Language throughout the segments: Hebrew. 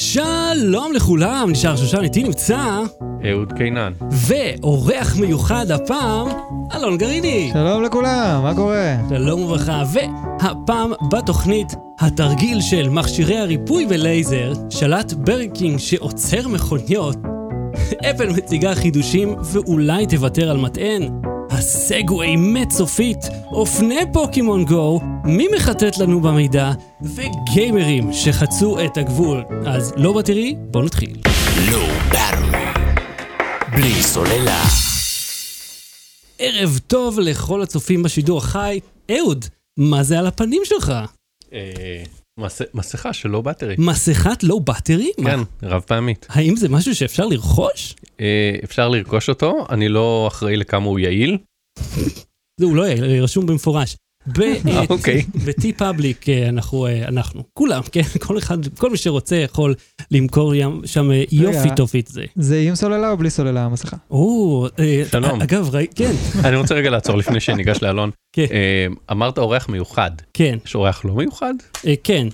שלום לכולם, נשאר שושן, איתי נמצא, אהוד קינן. ואורח מיוחד הפעם, אלון גריני. שלום לכולם, מה קורה? שלום וברכה, והפעם בתוכנית, התרגיל של מכשירי הריפוי בלייזר, שלט ברקינג שעוצר מכוניות, אפל מציגה חידושים ואולי תוותר על מטען, הסגווי מת סופית, אופני פוקימון גו, מי מחטט לנו במידע, וגיימרים שחצו את הגבול. אז לא בטרי, בואו נתחיל. לא ברור. בלי סוללה. ערב טוב לכל הצופים בשידור החי. אהוד, מה זה על הפנים שלך? מס- מסכה של לא בטרי. מסכת לואו בטרי? כן, רב פעמית. האם זה משהו שאפשר לרכוש? אה, אפשר לרכוש אותו, אני לא אחראי לכמה הוא יעיל. זה הוא לא יהיה, רשום במפורש. ב- אה, אוקיי. ב-T פאבליק אנחנו, אה, אנחנו, כולם, כן, כל אחד, כל מי שרוצה יכול למכור ים- שם אה, יופי. טופית זה. זה עם סוללה או בלי סוללה המסכה? או, אה, שלום. אגב, ראי, כן, אני רוצה רגע לעצור לפני שניגש לאלון. כן. אה, אמרת אורח מיוחד. כן, יש אורח לא מיוחד? אה, כן.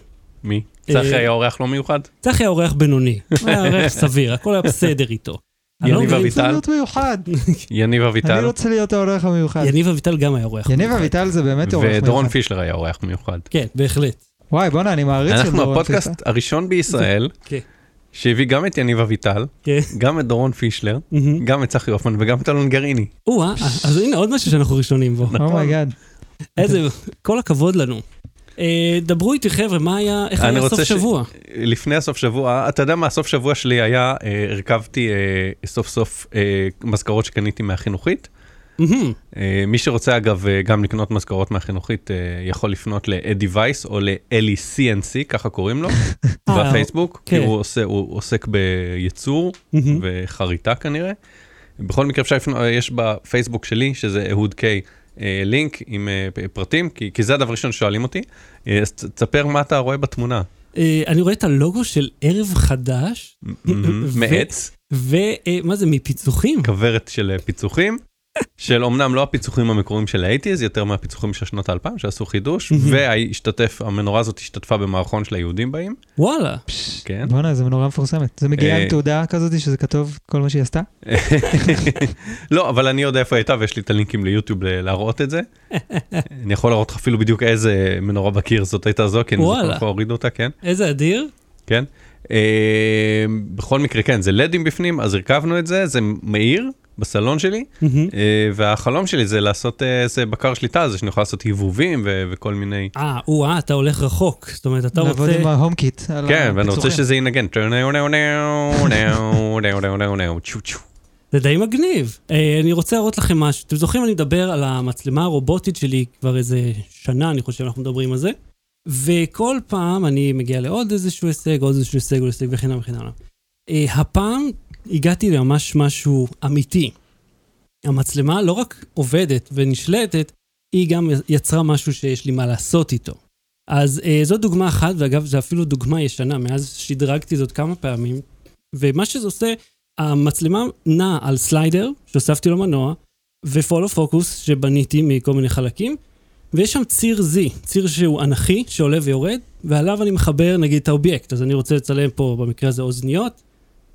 מי? אה, צחי היה אורח לא מיוחד? צחי היה אורח בינוני, היה אורח סביר, הכל היה בסדר איתו. יניב אלון גרין- אביטל? רוצה להיות מיוחד. יניב אני אביטל רוצה להיות האורח המיוחד. יניב אביטל גם היה אורח. יניב אביטל זה באמת אורח מיוחד. ודורון פישלר היה אורח מיוחד. כן, בהחלט. וואי, בואנה, אני מעריץ של אנחנו הפודקאסט. הראשון בישראל כן. שהביא גם את יניב אביטל, כן. גם את דורון פישלר. גם את צחי הופמן וגם את אלון גרעיני. או-אה, אז הנה עוד משהו שאנחנו ראשונים בו. Oh my god. איזה, כל הכבוד לנו. אה, דברו איתי חבר'ה, מה היה, איך היה סוף ש- שבוע? לפני הסוף שבוע, אתה יודע מה הסוף שבוע שלי היה, אה, הרכבתי אה, סוף סוף אה, מזכרות שקניתי מהחינוכית. אה, מי שרוצה אגב אה, גם לקנות מזכרות מהחינוכית יכול לפנות לאדי וייס או לאלי CNC, ככה קוראים לו, בפייסבוק, כי כן. הוא עושה- הוא עוסק בייצור מהמם. וחריטה כנראה. בכל מקרה אפשר לפנות, יש בפייסבוק שלי, שזה אהוד קיי, לינק עם אה, פרטים, כי, כי זה הדבר ראשון ששואלים אותי. אה, אז תספר מה אתה רואה בתמונה. אה, אני רואה את הלוגו של ערב חדש, מעץ. ומה זה, מפיצוחים? כוורת של אה, פיצוחים, של אומנם לא הפיצוחים המקוריים של האייטיז, יותר מהפיצוחים של שנות האלפיים שעשו חידוש, והשתתף, המנורה הזאת השתתפה במערכון של היהודים באים, וואלה. כן. בואנה, זה מנורה מפורסמת. זה מגיע אה, עם תעודה כזאת שזה כתוב כל מה שהיא עשתה? לא, אבל אני יודע איפה הייתה ויש לי את הלינקים ליוטיוב להראות את זה. אני יכול להראות לך אפילו בדיוק איזה מנורה בקיר זאת הייתה זו, כי אני זוכר. איפה הורידו אותה, כן. איזה אדיר. כן. אה, בכל מקרה, כן, זה לדים בפנים, אז הרכבנו את זה, זה מאיר בסלון שלי, מהמם. אה, והחלום שלי זה לעשות אה, איזה בקר שליטה הזה, שאני יכול לעשות היבובים ו- וכל מיני... אה, או-אה, אתה הולך רחוק. זאת אומרת, אתה לעבוד רוצה... עם ההום קיט. כן, ואני רוצה. שזה ינגן. זה די מגניב. אה, אני רוצה להראות לכם משהו. אתם זוכרים, אני מדבר על המצלמה הרובוטית שלי כבר איזה שנה, אני חושב, אנחנו מדברים על זה. וכל פעם אני מגיע לעוד איזשהו הישג, עוד איזשהו הישג, עוד הישג וכן הלאה וכן הלאה. אה, הפעם הגעתי לממש משהו אמיתי. המצלמה לא רק עובדת ונשלטת, היא גם יצרה משהו שיש לי מה לעשות איתו. אז אה, זו דוגמה אחת, ואגב, זו אפילו דוגמה ישנה, מאז שדרגתי זאת כמה פעמים. ומה שזה עושה, המצלמה נעה על slider, שהוספתי לו מנוע, ו follow focus שבניתי מכל מיני חלקים, ויש שם ציר Z, ציר שהוא אנכי, שעולה ויורד, ועליו אני מחבר נגיד את האובייקט. אז אני רוצה לצלם פה במקרה הזה אוזניות,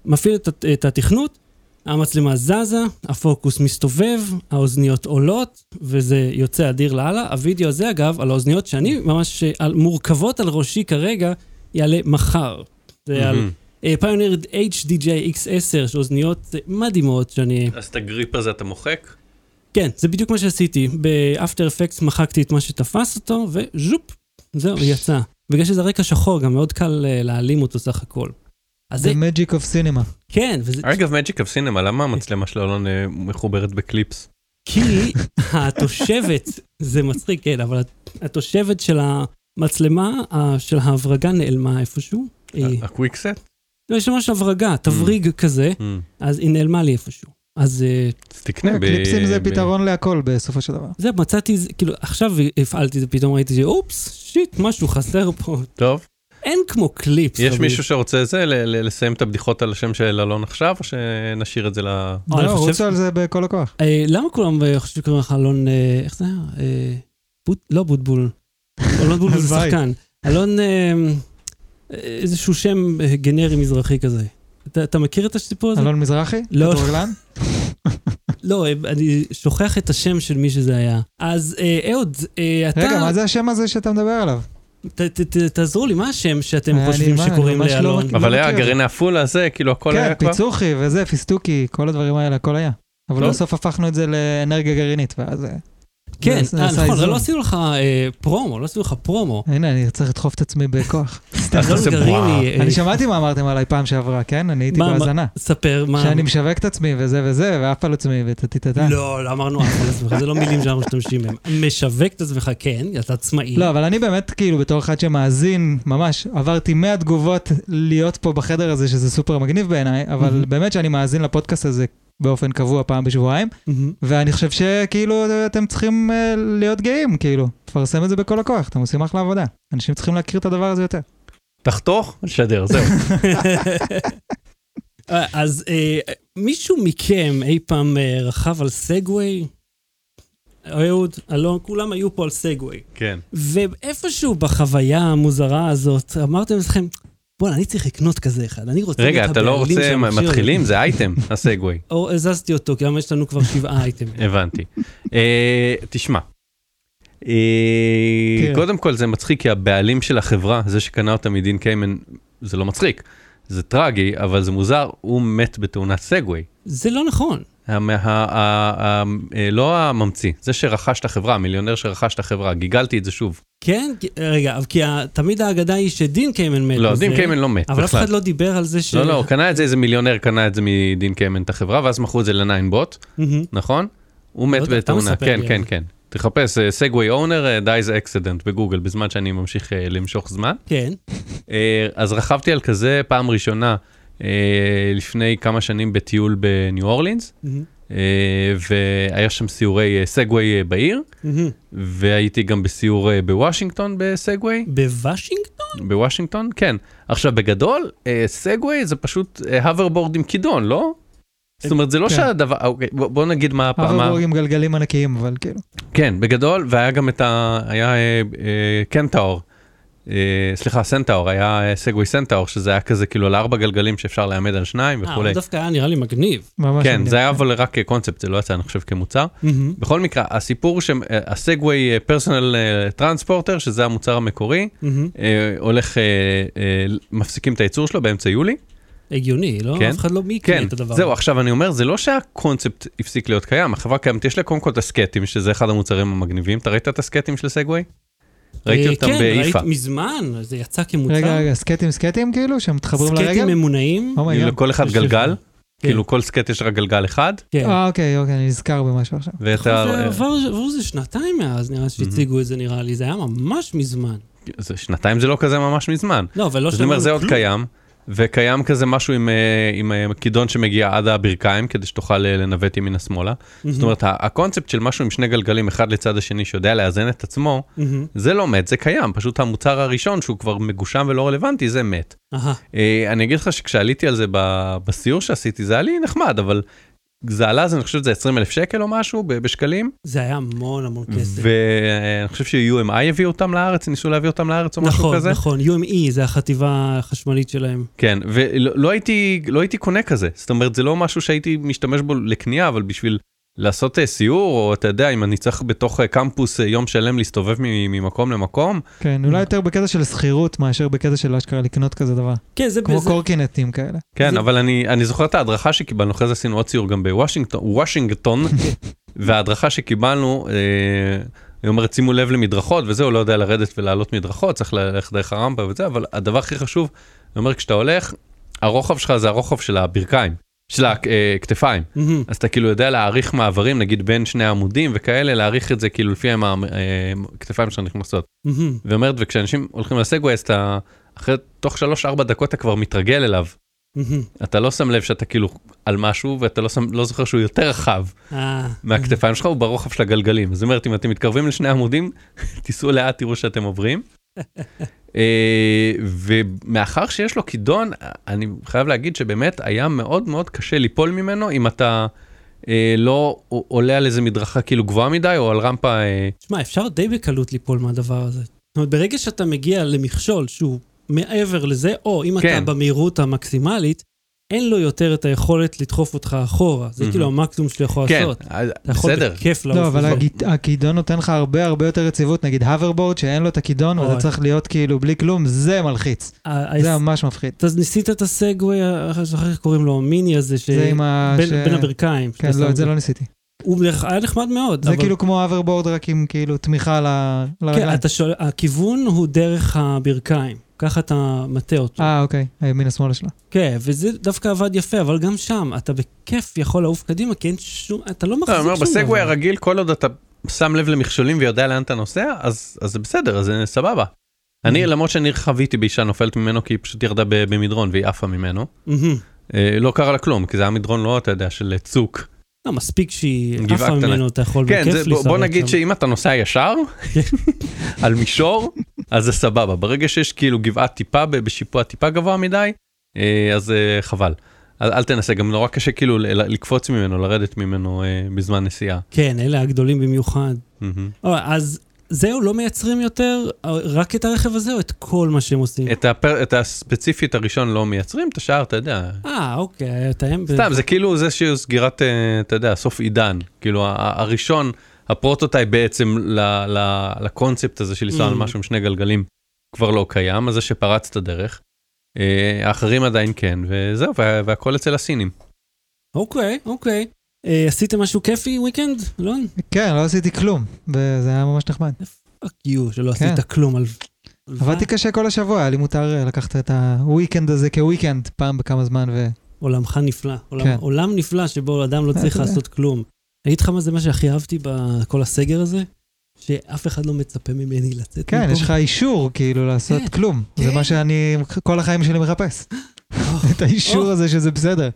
מפעיל את, את התכנות, המצלמה זזה, הפוקוס מסתובב, האוזניות עולות, וזה יוצא אדיר לאללה. הוידאו הזה, אגב, על האוזניות שאני ממש, על, מורכבות על ראשי כרגע, יעלה מחר. זה על מהמם. Pioneer HDJ X10, שאוזניות מדהימות שאני... אז את ה grip הזה אתה מוחק? כן, זה בדיוק מה שעשיתי. ב After Effects מחקתי את מה שתפס אותו, וז'ופ, זהו, יצא. בגלל שזה רקע שחור, גם מאוד קל אה, להעלים אותו סך הכל. אז זה, The Magic of Cinema. כן, וזה, אגב, Magic of Cinema, למה המצלמה של אלון אה, מחוברת בקליפס? כי התושבת, זה מצחיק, כן, אבל התושבת של המצלמה, של ההברגה נעלמה איפשהו. אה, הקוויקסט? לא, יש ממש הברגה, תבריג כזה, אז היא נעלמה לי איפשהו. אז אה, אז תקנה ב... קליפסים זה פתרון להכל בסופו של דבר. זה, מצאתי, כאילו, עכשיו הפעלתי את זה, פתאום ראיתי שאופס, שיט, משהו חסר פה. טוב, אין כמו קליפס. יש מישהו שרוצה זה, ל- ל- לסיים את הבדיחות על השם של אלון עכשיו, או שנשאיר את זה ל... אני לא, חושב- רוצו על זה בכל הכוח. אה, למה כולם אה, חושבים שקוראים לך אלון, אה, איך זה היה? אה, בוט- לא בוטבול. אלון בוטבול זה. שחקן. אלון, אה, איזשהו שם אה, גנרי מזרחי כזה. אתה, אתה מכיר את הסיפור הזה? אלון מזרחי? לא. כדורגלן? לא, אני שוכח את השם של מי שזה היה. אז אה, אהוד, אה, אתה... רגע, מה זה השם הזה שאתה מדבר עליו? ת, ת, ת, תעזרו לי, מה השם שאתם חושבים שקוראים לא לאלון? מכיר. אבל היה מכיר. גרעיני עפולה זה, כאילו הכל כן, היה כבר. פיצוחי וזה, פיסטוקי, כל הדברים האלה, הכל היה. אבל טוב. בסוף הפכנו את זה לאנרגיה גרעינית, ואז... כן, זה- זה אה, נכון, איזון. לא עשינו לך אה, פרומו, לא עשינו לך פרומו. הנה, אני צריך לדחוף את עצמי בכוח. אה, אני שמעתי מה אמרתם עליי פעם שעברה, כן? אני הייתי בהאזנה. ספר מה... שאני משווק את עצמי וזה וזה, ואף על עצמי וטטטטה. לא, לא אמרנו אף על עצמך, זה לא מילים שאנחנו משתמשים בהן. משווק את עצמך, כן, אתה עצמאי. לא, אבל אני באמת, כאילו, בתור אחד שמאזין, ממש, עברתי 100 תגובות להיות פה בחדר הזה, שזה סופר מגניב בעיניי, אבל. באמת שאני מאזין לפודקאסט הזה באופן קבוע פעם בשבועיים, מהמם. ואני חושב שכאילו אתם צריכים אה, להיות גאים, כאילו, תפרסם את זה בכל הכוח, אתם עושים אחלה עבודה. אנשים צריכים להכיר את הדבר הזה יותר. תחתוך, נשדר, זהו. אה, אז אה, מישהו מכם אי פעם אה, רכב על סגווי? אהוד, אלון, כולם היו פה על סגווי. כן. ואיפשהו בחוויה המוזרה הזאת, אמרתם לעצמכם, בואנה, אני צריך לקנות כזה אחד, אני רוצה... רגע, אתה לא רוצה, של המכשיר הזה." מתחילים? זה אייטם, הסגווי. או הזזתי אותו, כי היום יש לנו כבר שבעה אייטמים. הבנתי. אה, תשמע. אה, תראה. קודם כל זה מצחיק כי הבעלים של החברה, זה שקנה אותה מדין קיימן, זה לא מצחיק. זה טרגי, אבל זה מוזר, הוא מת בתאונת סגווי. זה לא נכון. המ- ה- ה- ה- אה, לא הממציא, זה שרכש את החברה, המיליונר שרכש את החברה, גיגלתי את זה שוב. כן? רגע, אבל כי תמיד האגדה היא שדין קיימן מת. לא, דין קיימן לא מת אבל אף בכלל. אחד לא דיבר על זה ש... לא, לא, הוא קנה את זה, איזה מיליונר קנה את זה מדין קיימן את החברה, ואז מכרו את זה ל Ninebot. נכון? הוא מת לא יודע, אתה בתאונה, כן, כן. כן. תחפש Segway owner, dies accident בגוגל, בזמן שאני ממשיך אה, למשוך זמן. כן. אה, אז רכבתי על כזה פעם ראשונה לפני כמה שנים בטיול בניו אורלינס. אה, והיה שם סיורי אה, סגווי אה, בעיר, מהמם. והייתי גם בסיור אה, בוושינגטון בסגווי. בוושינגטון? בוושינגטון, כן. עכשיו, בגדול, אה, סגווי זה פשוט הוברבורד עם כידון, לא? זאת אומרת, זה לא כן. שהדבר, אוקיי, בוא בוא נגיד מה הפעם, הוברבורד עם גלגלים ענקיים, אבל כאילו. כן, בגדול, והיה גם את ה... היה אה, אה, קנטאור, אה, סליחה, Centaur, היה אה, סגווי Centaur, שזה היה כזה כאילו על ארבע גלגלים שאפשר לעמוד על שניים אה, וכולי. אבל דווקא היה נראה לי מגניב. כן. זה היה אבל רק קונספט, זה לא יצא, אני חושב, כמוצר. בכל מקרה, הסיפור שה Segway Personal Transporter, שזה המוצר המקורי. אה, הולך, אה, אה, מפסיקים את הייצור שלו באמצע יולי. הגיוני, לא? כן. אף אחד לא מי יקנה כן, את הדבר. זהו, עכשיו אני אומר, זה לא שהקונספט הפסיק להיות קיים, החברה קיימת, יש לה קודם כל את הסקטים, שזה אחד המוצרים המגניבים. אתה ראית את הסקטים של סגווי? ראיתי אה, אותם כן, באיפה. ראיתי מזמן, זה יצא כמוצר. רגע, רגע, סקטים סקטים כאילו, שמתחברים סקטים לרגל? ממונעים. Oh God. לכל אחד גלגל. כאילו כל סקט יש רק גלגל אחד, כן. אה, אוקיי, אוקיי, אני נזכר במשהו עכשיו. ואת זה ה... עבר עברו איזה שנתיים מאז, נראה שהציגו את זה, נראה לי. זה היה ממש מזמן. זה- שנתיים זה לא כזה ממש מזמן. לא, אבל לא אז אני אומר, שמענו זה עוד. קיים, וקיים כזה משהו עם, אה, עם אה, כידון שמגיע עד הברכיים, כדי שתוכל אה, לנווט ימינה שמאלה. זאת אומרת, הקונספט של משהו עם שני גלגלים אחד לצד השני, שיודע לאזן את עצמו, מהמם. זה לא מת, זה קיים, פשוט המוצר הראשון שהוא כבר מגושם ולא רלוונטי, זה מת. אה, אני אגיד לך שכשעליתי על זה ב- בסיור שעשיתי, זה היה לי נחמד, אבל זה עלה, אני חושב שזה 20 אלף שקל או משהו בשקלים, זה היה המון המון כסף. ואני חושב ש-UMI הביאו אותם לארץ, ניסו להביא אותם לארץ או משהו נכון, כזה. נכון, UME זה החטיבה החשמלית שלהם. כן, ולא לא הייתי, לא הייתי קונה כזה, זאת אומרת, זה לא משהו שהייתי משתמש בו לקנייה, אבל בשביל לעשות אה, סיור, או אתה יודע, אם אני צריך בתוך אה, קמפוס אה, יום שלם להסתובב מ- ממקום למקום, כן, אולי יותר בקטע של שכירות מאשר בקטע של אשכרה לקנות כזה דבר. כן, זה... כמו זה- קורקינטים כאלה. כן, זה- אבל אני, אני זוכר את ההדרכה שקיבלנו, אחרי זה עשינו עוד סיור גם בוושינגטון, וושינגטון, וההדרכה שקיבלנו, אה, היא אומרת, שימו לב למדרכות וזה, הוא לא יודע לרדת ולעלות מדרכות, צריך ללכת דרך הרמפה וזה, אבל הדבר הכי חשוב, היא אומרת, כשאתה הולך, הרוחב שלך זה הרוחב של הברכיים, של הכתפיים. מהמם. אז אתה כאילו יודע להעריך מעברים, נגיד בין שני עמודים וכאלה, להעריך את זה כאילו לפי המ- אה, הכתפיים שלך נכנסות. מהמם. ואומרת, וכשאנשים הולכים לסגווי, אז אתה, אחרי, תוך 3-4 דקות אתה כבר מתרגל אליו. מהמם. אתה לא שם לב שאתה כאילו על משהו, ואתה לא, שם, לא זוכר שהוא יותר רחב אה, מהכתפיים שלך, הוא ברוחב של הגלגלים. זאת אומרת, אם אתם מתקרבים לשני עמודים, תיסעו לאט, תראו שאתם עוברים. אה, ומאחר שיש לו כידון, אני חייב להגיד שבאמת היה מאוד מאוד קשה ליפול ממנו, אם אתה אה, לא עולה על איזה מדרכה כאילו גבוהה מדי, או על רמפה... אה, תשמע, אפשר די בקלות ליפול מהדבר הזה. זאת אומרת, ברגע שאתה מגיע למכשול שהוא מעבר לזה, או אם כן. אתה במהירות המקסימלית, אין לו יותר את היכולת לדחוף אותך אחורה. זה. כאילו המקסימום שאתה יכול כן, לעשות. אז- אתה יכול בסדר. בכיף לעוף. לא, אבל הכידון נותן לך הרבה הרבה יותר יציבות, נגיד הוברבורד שאין לו את הכידון ואתה. צריך להיות כאילו בלי כלום, זה מלחיץ. זה ממש מפחיד. אתה ניסית את הסגווי, אני זוכר איך קוראים לו, המיני הזה. בין הברכיים. כן, לא, את זה. לא ניסיתי. הוא היה נחמד מאוד. זה אבל- כאילו כמו הוברבורד רק עם כאילו תמיכה ל- כן, לרגליים. אתה שואל, הכיוון הוא דרך הברכיים. ככה אתה מטה אותו. אה, אוקיי, הימין השמאלה שלה. כן, וזה דווקא עבד יפה, אבל גם שם, אתה בכיף יכול לעוף קדימה, כי אין שום, אתה לא מחזיק לא, שום דבר. בסגווי הרגיל, כל עוד אתה שם לב למכשולים ויודע לאן אתה נוסע, אז אז זה בסדר, אז זה סבבה. אני, Mhm. למרות שאני חוויתי באישה נופלת ממנו, כי היא פשוט ירדה ב- במדרון והיא עפה ממנו. מהמם. אה, לא קרה לה כלום, כי זה היה מדרון לא, אתה יודע, של צוק. לא, מספיק שהיא עפה. ממנו, אתה יכול כן, בכיף בוא- להישרד בוא נגיד שם. שאם אתה נוסע ישר, על מישור, אז זה סבבה. ברגע שיש כאילו גבעה טיפה, בשיפוע טיפה גבוה מדי, אה, אז אה, חבל. אל אל תנסה, גם נורא קשה כאילו לקפוץ ממנו, לרדת ממנו אה, בזמן נסיעה. כן, אלה הגדולים במיוחד. או, אז זהו, לא מייצרים יותר רק את הרכב הזה, או את כל מה שהם עושים? את הפר- את הספציפית הראשון לא מייצרים, את השאר אתה יודע. אה, אוקיי, הם... סתם, זה כאילו זה שהוא סגירת, אה, אתה יודע, סוף עידן. כאילו הראשון, ה prototype בעצם ל- ל- לקונספט הזה של לנסוע על Mm. משהו עם שני גלגלים כבר לא קיים, אז זה שפרץ את הדרך. אה, האחרים עדיין כן, וזהו, וה- והכל אצל הסינים. אוקיי, אוקיי. אה, עשיתם משהו כיפי weekend? לא? כן, לא עשיתי כלום, וזה היה ממש נחמד. Fuck you, שלא כן. עשית כלום על... עבדתי? קשה כל השבוע, היה לי מותר אה, לקחת את ה weekend הזה כ weekend פעם בכמה זמן, ו... עולמך נפלא. עולם, כן. עולם נפלא שבו אדם לא צריך. לעשות כלום. אני אגיד לך מה זה מה שהכי אהבתי בכל הסגר הזה? שאף אחד לא מצפה ממני לצאת כן, מפה. יש לך אישור כאילו לעשות כן, כלום. זה כן. מה שאני כל החיים שלי מחפש. את האישור. הזה שזה בסדר.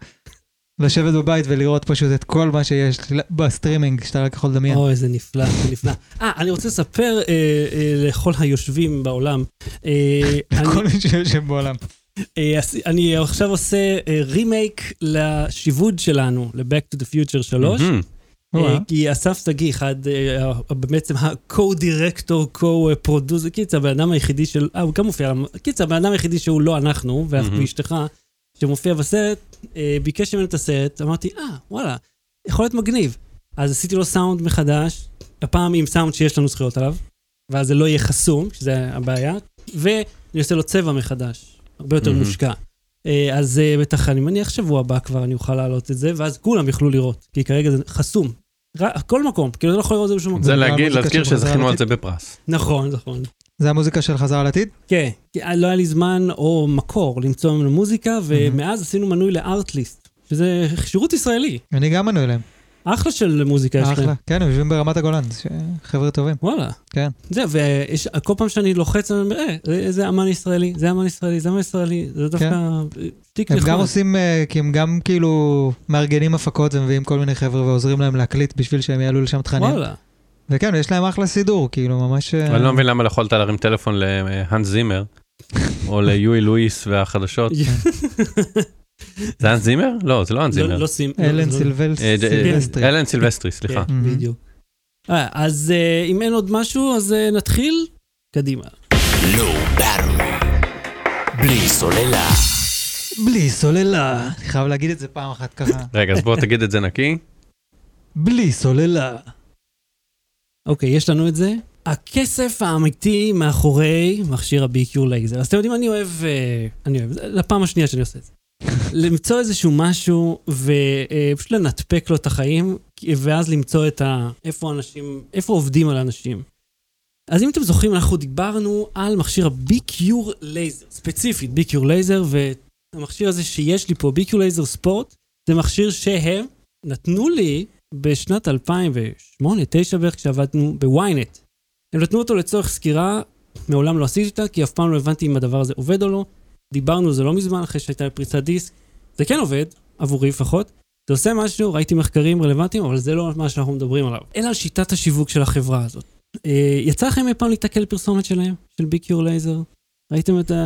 לשבת בבית ולראות פשוט את כל מה שיש בסטרימינג שאתה רק יכול לדמיין. אוי, איזה נפלא, זה נפלא. אה, אני רוצה לספר אה, אה, לכל היושבים בעולם. אה, אני- כל מי שיושב בעולם. אה, אני עכשיו עושה רימייק לשיווד שלנו, ל-Back to the Future 3. מהמם. או-אה. אה, כי אסף שגיא, אחד, אה, בעצם ה-co-director, co-producer, קיצר, הבן אדם היחידי של, אה, הוא גם מופיע, קיצר, הבן אדם היחידי שהוא לא אנחנו, מהמם. ואשתך, שמופיע בסרט, אה, ביקש ממנו את הסרט, אמרתי, אה, וואלה, יכול להיות מגניב. אז עשיתי לו סאונד מחדש, הפעם עם סאונד שיש לנו זכויות עליו, ואז זה לא יהיה חסום, שזה הבעיה, ואני עושה לו צבע מחדש, הרבה יותר מהמם. מושקע. אה, אז אה, בטח, אני מניח שבוע הבא כבר אני אוכל להעלות את זה, ואז כולם יוכלו לראות, כי כרגע זה חסום. כל מקום, כאילו אתה לא יכול לראות את זה בשום מקום. זה להגיד, להזכיר שזכינו על זה בפרס. נכון, נכון. זה המוזיקה של חזר על עתיד? כן, לא היה לי זמן או מקור למצוא ממנו מוזיקה, ומאז עשינו מנוי לארטליסט, שזה שירות ישראלי. אני גם מנוי להם. אחלה של מוזיקה יש להם. אחלה. כן, הם יושבים ברמת הגולן, חבר'ה טובים. וואלה. כן. זהו, וכל פעם שאני לוחץ, אני אומר, אה, זה אמן ישראלי, זה אמן ישראלי, זה אמן ישראלי, זה דווקא שטיק כן. הם נחמד. גם עושים, אה, כי הם גם כאילו מארגנים הפקות ומביאים כל מיני חבר'ה ועוזרים להם להקליט בשביל שהם יעלו לשם תכנים. וואלה. וכן, יש להם אחלה סידור, כאילו ממש... אה, אני לא מבין למה לא יכולת להרים טלפון להאנס זימר, או להיואי לואיס והחדשות. זה האנס זימר? לא, זה לא האנס לא זימר. לא. אלן לא- סילבל- אה, סילבסטרי. אלן סילבסטרי, סליחה. כן, מהמם. בדיוק. אה, אז אם אין עוד משהו, אז נתחיל. קדימה. בלי סוללה. בלי סוללה. אני חייב להגיד את זה פעם אחת ככה. רגע, אז בוא תגיד את זה נקי. בלי סוללה. אוקיי, יש לנו את זה. הכסף האמיתי מאחורי מכשיר ה-B-Cure לייזר. אז אתם יודעים, אני אוהב, אה, אני אוהב, לפעם השנייה שאני עושה את זה. למצוא איזשהו משהו ופשוט לנטפק לו את החיים, ואז למצוא את ה... איפה אנשים, איפה עובדים על אנשים. אז אם אתם זוכרים, אנחנו דיברנו על מכשיר ה-B-Cure לייזר, ספציפית B-Cure לייזר, והמכשיר הזה שיש לי פה, B-Cure לייזר ספורט, זה מכשיר שהם נתנו לי בשנת 2008-2009 בערך, כשעבדנו בוויינט. הם נתנו אותו לצורך סקירה, מעולם לא עשיתי אותה, כי אף פעם לא הבנתי אם הדבר הזה עובד או לא. דיברנו על זה לא מזמן, אחרי שהייתה פריצת דיסק. זה כן עובד, עבורי לפחות. זה עושה משהו, ראיתי מחקרים רלוונטיים, אבל זה לא מה שאנחנו מדברים עליו. אלא על שיטת השיווק של החברה הזאת. אה, יצא לכם אי פעם להתקל פרסומת שלהם, של ביקור לייזר? ראיתם את ה...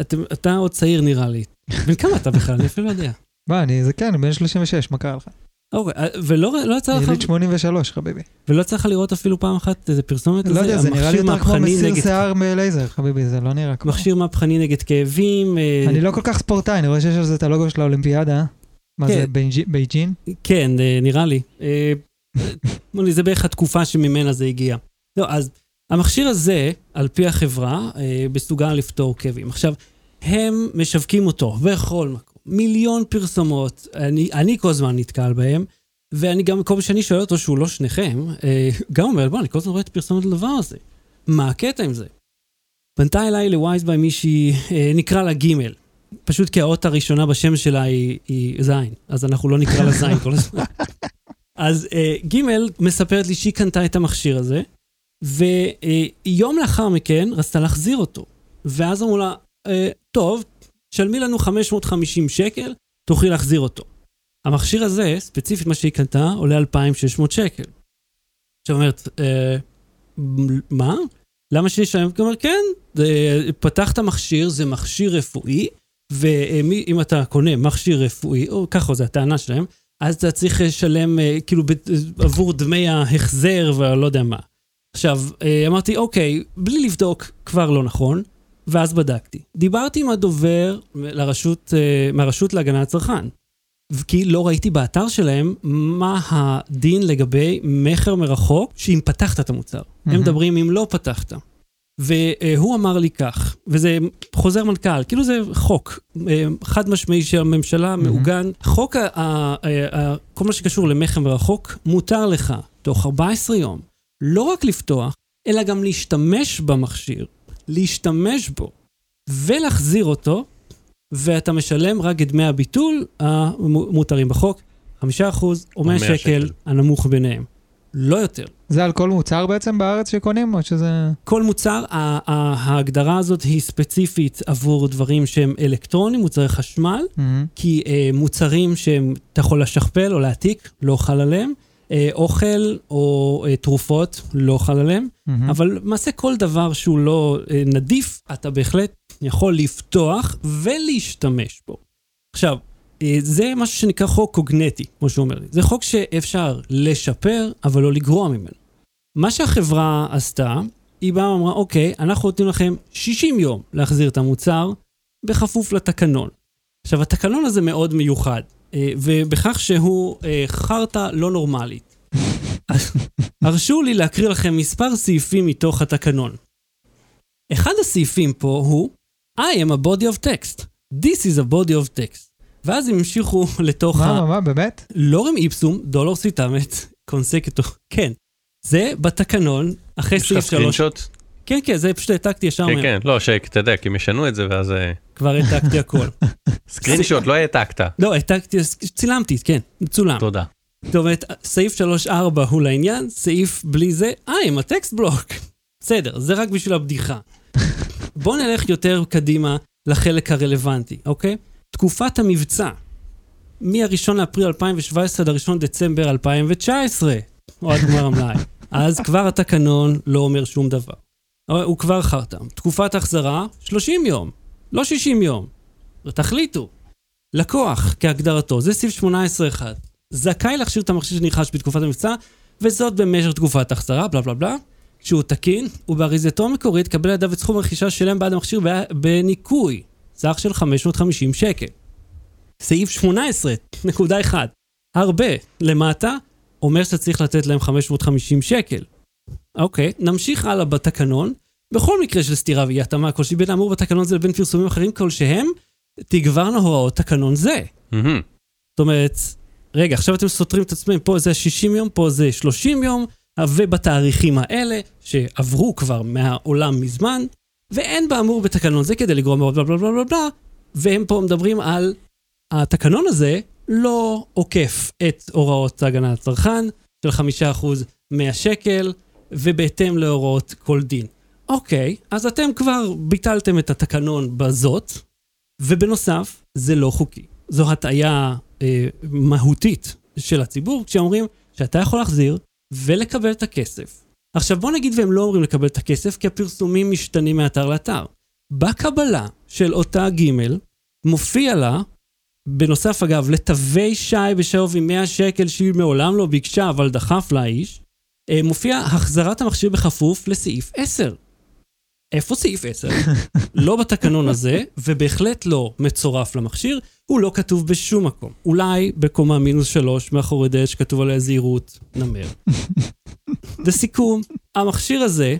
אתם, אתה עוד צעיר נראה לי. בן כמה אתה בכלל? אני אפילו לא יודע. מה, אני, זה כן, בן 36, מה קרה לך? אוקיי, אה, ולא לא יצא לך, יליד 83, חביבי. ולא יצא לך לראות אפילו פעם אחת איזה פרסומת לא? יודע, זה נראה לי יותר כמו מסיר שיער מלייזר, חביבי, זה לא נראה כמו. מכשיר מהפכני נגד כאבים. אה, אני לא כל כך ספורטאי, אני רואה שיש על זה את הלוגו של האולימפיאדה. מה כן. זה, בייג'י- בייג'ין? כן, אה, נראה לי. זה בערך התקופה שממנה זה הגיע. לא, אז המכשיר הזה, על פי החברה, מסוגל לפתור כאבים. עכשיו, הם משווקים אותו בכל מקום. מיליון פרסומות, אני, אני כל הזמן נתקל בהם, ואני גם, כל פעם שאני שואל אותו שהוא לא שניכם, אה, גם אומר, בוא, אני כל הזמן רואה את פרסומת לדבר הזה. מה הקטע עם זה? פנתה אליי לווייזביי מישהי, אה, נקרא לה ג' פשוט כי האות הראשונה בשם שלה היא, היא זין, אז אנחנו לא נקרא לה זין כל הזמן. אז אה, ג' מספרת לי שהיא קנתה את המכשיר הזה, ויום לאחר מכן רצתה להחזיר אותו. ואז אמרו לה, אה, טוב, שלמי לנו 550 שקל, תוכלי להחזיר אותו. המכשיר הזה, ספציפית מה שהיא קנתה, עולה 2,600 שקל. עכשיו אומרת, אה, מה? למה שאני אשלם? היא אומרת, כן, זה, פתחת מכשיר, זה מכשיר רפואי, ואם אתה קונה מכשיר רפואי, או ככה זו הטענה שלהם, אז אתה צריך לשלם אה, כאילו עבור דמי ההחזר ולא יודע מה. עכשיו, אה, אמרתי, אוקיי, בלי לבדוק כבר לא נכון, ואז בדקתי. דיברתי עם הדובר לרשות, אה, מהרשות להגנת הצרכן, כי לא ראיתי באתר שלהם מה הדין לגבי מכר מרחוק, שאם פתחת את המוצר. הם מהמם. מדברים אם לא פתחת. והוא אמר לי כך, וזה חוזר מנכ"ל, כאילו זה חוק אה, חד משמעי של הממשלה, מעוגן. חוק, ה- ה- ה- כל מה שקשור למכר מרחוק, מותר לך תוך 14 יום לא רק לפתוח, אלא גם להשתמש במכשיר, להשתמש בו, ולהחזיר אותו, ואתה משלם רק את דמי הביטול המותרים בחוק, 5% או 100 100 שקל, שקל. הנמוך ביניהם. לא יותר. זה על כל מוצר בעצם בארץ שקונים, או שזה... כל מוצר, ההגדרה הזאת היא ספציפית עבור דברים שהם אלקטרונים, מוצרי חשמל, מהמם. כי אה, מוצרים שאתה יכול לשכפל או להעתיק, לא חל עליהם. אה, אוכל או אה, תרופות, לא חל עליהם. מהמם. אבל למעשה כל דבר שהוא לא אה, נדיף, אתה בהחלט יכול לפתוח ולהשתמש בו. עכשיו, זה משהו שנקרא חוק קוגנטי, כמו שהוא אומר לי. זה חוק שאפשר לשפר, אבל לא לגרוע ממנו. מה שהחברה עשתה, היא באה ואמרה, אוקיי, אנחנו נותנים לכם 60 יום להחזיר את המוצר, בכפוף לתקנון. עכשיו, התקנון הזה מאוד מיוחד, ובכך שהוא אה, חרטא לא נורמלית. הרשו לי להקריא לכם מספר סעיפים מתוך התקנון. אחד הסעיפים פה הוא I am a body of text. This is a body of text. ואז הם המשיכו לתוך מה, ה... מה, מה, באמת? לורם איפסום, דולר סיטאמט, קונסקטו. כן. זה בתקנון, אחרי יש לך סעיף 3. סקרינשוט? כן, כן, זה פשוט העתקתי ישר כן. כן, לא, שאתה יודע, כי הם ישנו את זה ואז... אה, כבר העתקתי הכל. סקרינשוט, לא העתקת. לא, העתקתי, צילמתי, כן, צולם. תודה. זאת אומרת, סעיף 3-4 הוא לעניין, סעיף בלי זה, אה, עם הטקסט בלוק. בסדר, זה רק בשביל הבדיחה. בואו נלך יותר קדימה לחלק הרלוונטי, אוקיי? תקופת המבצע, מ-1 לאפריל 2017 עד 1 דצמבר 2019, או עד גמר המלאי. אז כבר התקנון לא אומר שום דבר. הוא כבר חרטא. תקופת החזרה, 30 יום, לא 60 יום. תחליטו. לקוח, כהגדרתו, זה סעיף 18.1. זכאי להכשיר את המכשיר שנרכש בתקופת המבצע, וזאת במשך תקופת החזרה, בלה בלה בלה. כשהוא תקין, ובאריזתו המקורית קבל לידיו את סכום הרכישה שלהם בעד המכשיר בניכוי, סך של 550 שקל. סעיף 18.1 הרבה למטה, אומר שאתה צריך לתת להם 550 שקל. אוקיי, נמשיך הלאה בתקנון. בכל מקרה של סתירה ואי התאמה כלשהי בין האמור בתקנון זה לבין פרסומים אחרים כלשהם, תגברנה הוראות תקנון זה. מהמם. זאת אומרת, רגע, עכשיו אתם סותרים את עצמם, פה זה 60 יום, פה זה 30 יום, ובתאריכים האלה, שעברו כבר מהעולם מזמן, ואין באמור בתקנון זה כדי לגרום בלה בלה בלה בלה בלה, והם פה מדברים על התקנון הזה לא עוקף את הוראות הגנת הצרכן של 5% מהשקל, ובהתאם להוראות כל דין. אוקיי, אז אתם כבר ביטלתם את התקנון בזאת, ובנוסף, זה לא חוקי. זו הטעיה אה, מהותית של הציבור, כשאומרים שאתה יכול להחזיר ולקבל את הכסף. עכשיו בוא נגיד והם לא אומרים לקבל את הכסף, כי הפרסומים משתנים מאתר לאתר. בקבלה של אותה ג' מופיע לה בנוסף, אגב, לתווי שי בשווי 100 שקל שהיא מעולם לא ביקשה, אבל דחף לאיש, אה, מופיע החזרת המכשיר בכפוף לסעיף 10. איפה סעיף 10? לא בתקנון הזה, ובהחלט לא מצורף למכשיר, הוא לא כתוב בשום מקום. אולי בקומה מינוס 3 מאחורי דלת שכתוב עליה זהירות, נמר. לסיכום, המכשיר הזה,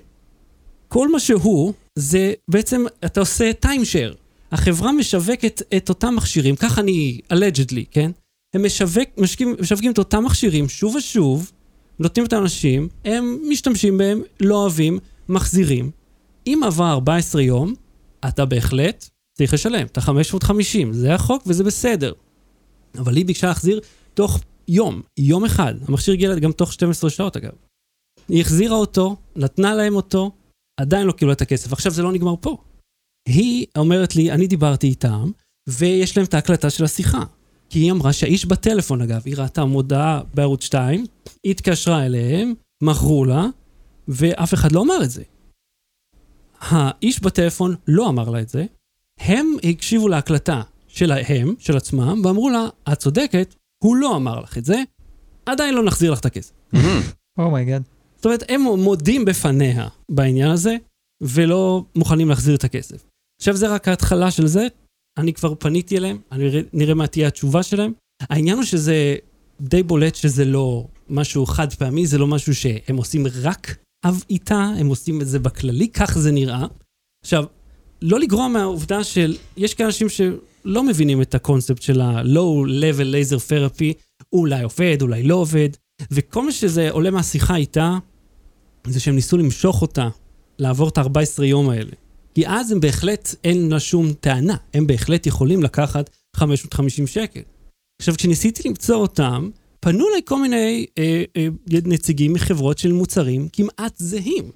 כל מה שהוא, זה בעצם, אתה עושה timeshare. החברה משווקת את אותם מכשירים, כך אני, allegedly, כן? הם משווק, משקים, משווקים את אותם מכשירים שוב ושוב, נותנים אותם לאנשים, הם משתמשים בהם, לא אוהבים, מחזירים. אם עבר 14 יום, אתה בהחלט צריך לשלם את ה-550, זה החוק וזה בסדר. אבל היא ביקשה להחזיר תוך יום, יום אחד. המכשיר הגיע גם תוך 12 שעות אגב. היא החזירה אותו, נתנה להם אותו, עדיין לא קיבלה את הכסף. עכשיו זה לא נגמר פה. היא אומרת לי, אני דיברתי איתם, ויש להם את ההקלטה של השיחה. כי היא אמרה שהאיש בטלפון, אגב, היא ראתה מודעה בערוץ 2, היא התקשרה אליהם, מכרו לה, ואף אחד לא אמר את זה. האיש בטלפון לא אמר לה את זה, הם הקשיבו להקלטה שלהם, של עצמם, ואמרו לה, את צודקת, הוא לא אמר לך את זה, עדיין לא נחזיר לך את הכסף. oh my god. זאת אומרת, הם מודים בפניה בעניין הזה, ולא מוכנים להחזיר את הכסף. עכשיו זה רק ההתחלה של זה, אני כבר פניתי אליהם, אני נראה, מה תהיה התשובה שלהם. העניין הוא שזה די בולט שזה לא משהו חד פעמי, זה לא משהו שהם עושים רק אב איתה, הם עושים את זה בכללי, כך זה נראה. עכשיו, לא לגרוע מהעובדה של, יש כאלה אנשים שלא מבינים את הקונספט של ה-low level laser therapy, אולי עובד, אולי לא עובד, וכל מה שזה עולה מהשיחה איתה, זה שהם ניסו למשוך אותה לעבור את ה-14 יום האלה. כי אז הם בהחלט, אין לה שום טענה, הם בהחלט יכולים לקחת 550 שקל. עכשיו, כשניסיתי למצוא אותם, פנו אליי כל מיני אה, אה, נציגים מחברות של מוצרים כמעט זהים.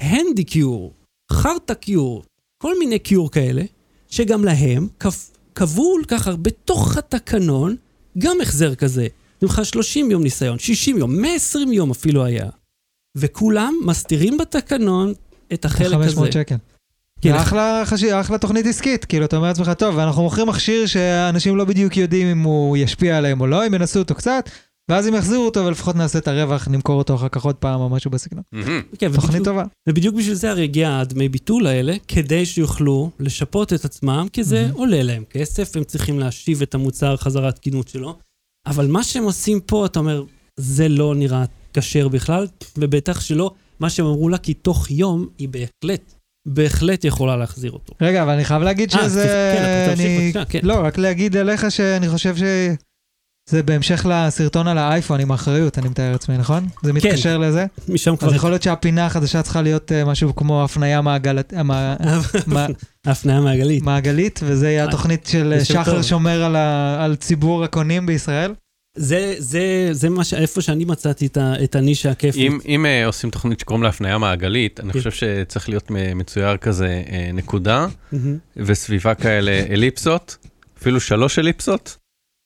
הנדי קיור, חרטה קיור, כל מיני קיור כאלה, שגם להם קבעו ככה בתוך התקנון גם החזר כזה. לך 30 יום ניסיון, 60 יום, 120 יום אפילו היה. וכולם מסתירים בתקנון את החלק הזה. 500 שקל. לך- אחלה, חש... אחלה תוכנית עסקית, כאילו, אתה אומר לעצמך, טוב, אנחנו מוכרים מכשיר שאנשים לא בדיוק יודעים אם הוא ישפיע עליהם או לא, אם ינסו אותו קצת, ואז אם יחזירו אותו, ולפחות נעשה את הרווח, נמכור אותו אחר כך עוד פעם או משהו בסגנון. כן, תוכנית ובדיוק- טובה. ובדיוק בשביל זה הרי הגיע הדמי ביטול האלה, כדי שיוכלו לשפות את עצמם, כי זה. עולה להם כסף, הם צריכים להשיב את המוצר חזרה תקינות שלו. אבל מה שהם עושים פה, אתה אומר, זה לא נראה כשר בכלל, ובטח שלא, מה שהם אמרו לה, כי תוך יום היא בהחלט, בהחלט יכולה להחזיר אותו. רגע, אבל אני חייב להגיד אה, שזה... כן, אני... כן. לא, רק להגיד אליך שאני חושב ש... זה בהמשך לסרטון על האייפון עם האחריות, אני מתאר לעצמי, נכון? זה מתקשר לזה? משם כבר... אז יכול להיות שהפינה החדשה צריכה להיות אה, משהו כמו מה- מה- ההפניה המעגלית. מעגלית, וזה יהיה התוכנית של אה, זה שם שחר טוב. שומר על ה- על ציבור הקונים בישראל. זה, זה, זה מה ש... איפה שאני מצאתי את, ה... את הנישה הכיפית. אם, אם אה, עושים תוכנית שקוראים לה הפניה מעגלית, אני כן. חושב שצריך להיות מצויר כזה אה, נקודה. וסביבה כאלה אליפסות, אפילו שלוש אליפסות.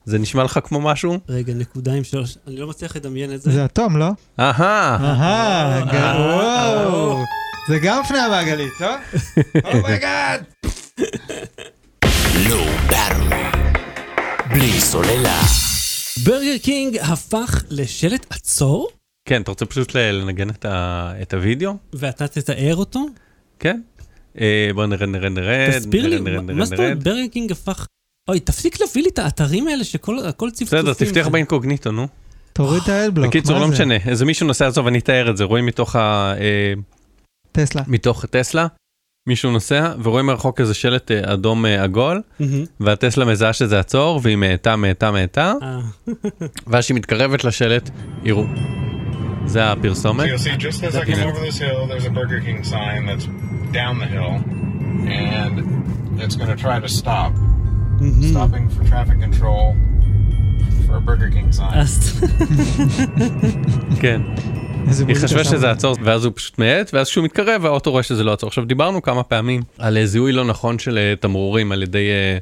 זה נשמע לך כמו משהו? רגע, נקודה עם שלוש... אני לא מצליח לדמיין את זה. זה אטום, לא? אהה, אהה, אה, וואו. זה גם הפניה מעגלית, לא? oh my god! Battery. בלי סוללה. ברגר קינג הפך לשלט עצור, כן, אתה רוצה פשוט ל- לנגן את, ה, את הוידאו? ואתה תתאר אותו? כן. אה, בוא נרד, נרד, נרד, תסביר לי, נרד, נרד, מה נרד, זאת אומרת נרד. ברגר קינג הפך... אוי, תפסיק להביא לי את האתרים האלה שכל צפצופים. בסדר, תפתח באינקוגניטו, נו. תוריד את ה adblock, בקיצור, מה לא זה? משנה, איזה מישהו נוסע, עזוב, אני אתאר את זה, רואים מתוך ה... אה, טסלה. מתוך טסלה, מישהו נוסע, ורואים מרחוק איזה שלט אה, אדום אה, עגול. והטסלה מזהה שזה עצור, והיא מאטה, מאטה, מאטה, אה, ואז כשהיא מתקרבת לשלט, יראו. זה הפרסומת. So you'll see just as I come over this hill, there's a Burger King sign that's down the hill, and it's going to try to stop. מהמם. Stopping for traffic control for a Burger King sign. אז... כן. היא חשבה. שזה עצור, ואז הוא פשוט מאט, ואז כשהוא מתקרב, האוטו רואה שזה לא עצור. עכשיו, דיברנו כמה פעמים על אה, זיהוי לא נכון של אה, תמרורים על ידי אה,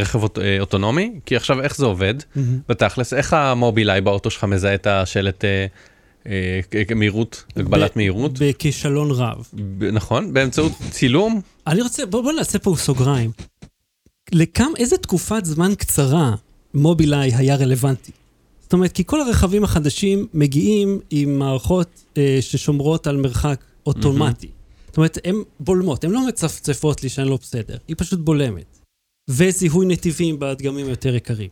רכב אוט- אוטונומי, כי עכשיו איך זה עובד? מהמם. בתכלס, איך המובילאיי באוטו שלך מזהה את השלט אה, אה, מהירות, הגבלת מהירות? בכישלון רב. ב- נכון, באמצעות צילום. אני רוצה, בוא, בוא נעשה פה סוגריים. לכמה, איזה תקופת זמן קצרה מובילאיי היה רלוונטי. זאת אומרת, כי כל הרכבים החדשים מגיעים עם מערכות אה, ששומרות על מרחק אוטומטי. זאת אומרת, הן בולמות, הן לא מצפצפות לי שאני לא בסדר, היא פשוט בולמת. וזיהוי נתיבים בדגמים היותר יקרים.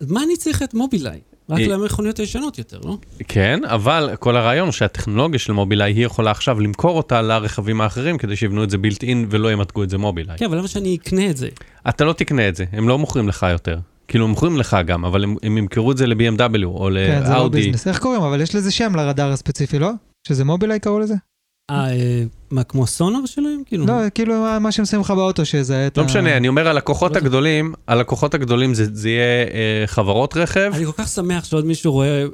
מה אני צריך את מובילאיי? רק אה, למכוניות הישנות יותר, לא? כן, אבל כל הרעיון שהטכנולוגיה של מובילאיי, היא יכולה עכשיו למכור אותה לרכבים האחרים כדי שיבנו את זה בילט אין ולא ימתגו את זה מובילאיי. כן, אבל למה שאני אקנה את זה? אתה לא תקנה את זה, הם לא מוכרים לך יותר. כאילו, הם מוכרים לך גם, אבל הם, הם ימכרו את זה ל-BMW או כן, זה לא לאאודי. ביזנס. איך קוראים? אבל יש לזה שם לרדאר הספציפי, לא? שזה מובילאיי קראו לזה? אה, אה, מה, כמו סונאר שלהם? כאילו... לא, כאילו מה- מה שהם שמים לך באוטו שיזהה את לא. משנה, אני אומר, הלקוחות לא. הגדולים, הלקוחות הגדולים זה, זה יהיה אה, חברות רכב. אני כל כך שמח שעוד מישהו רואה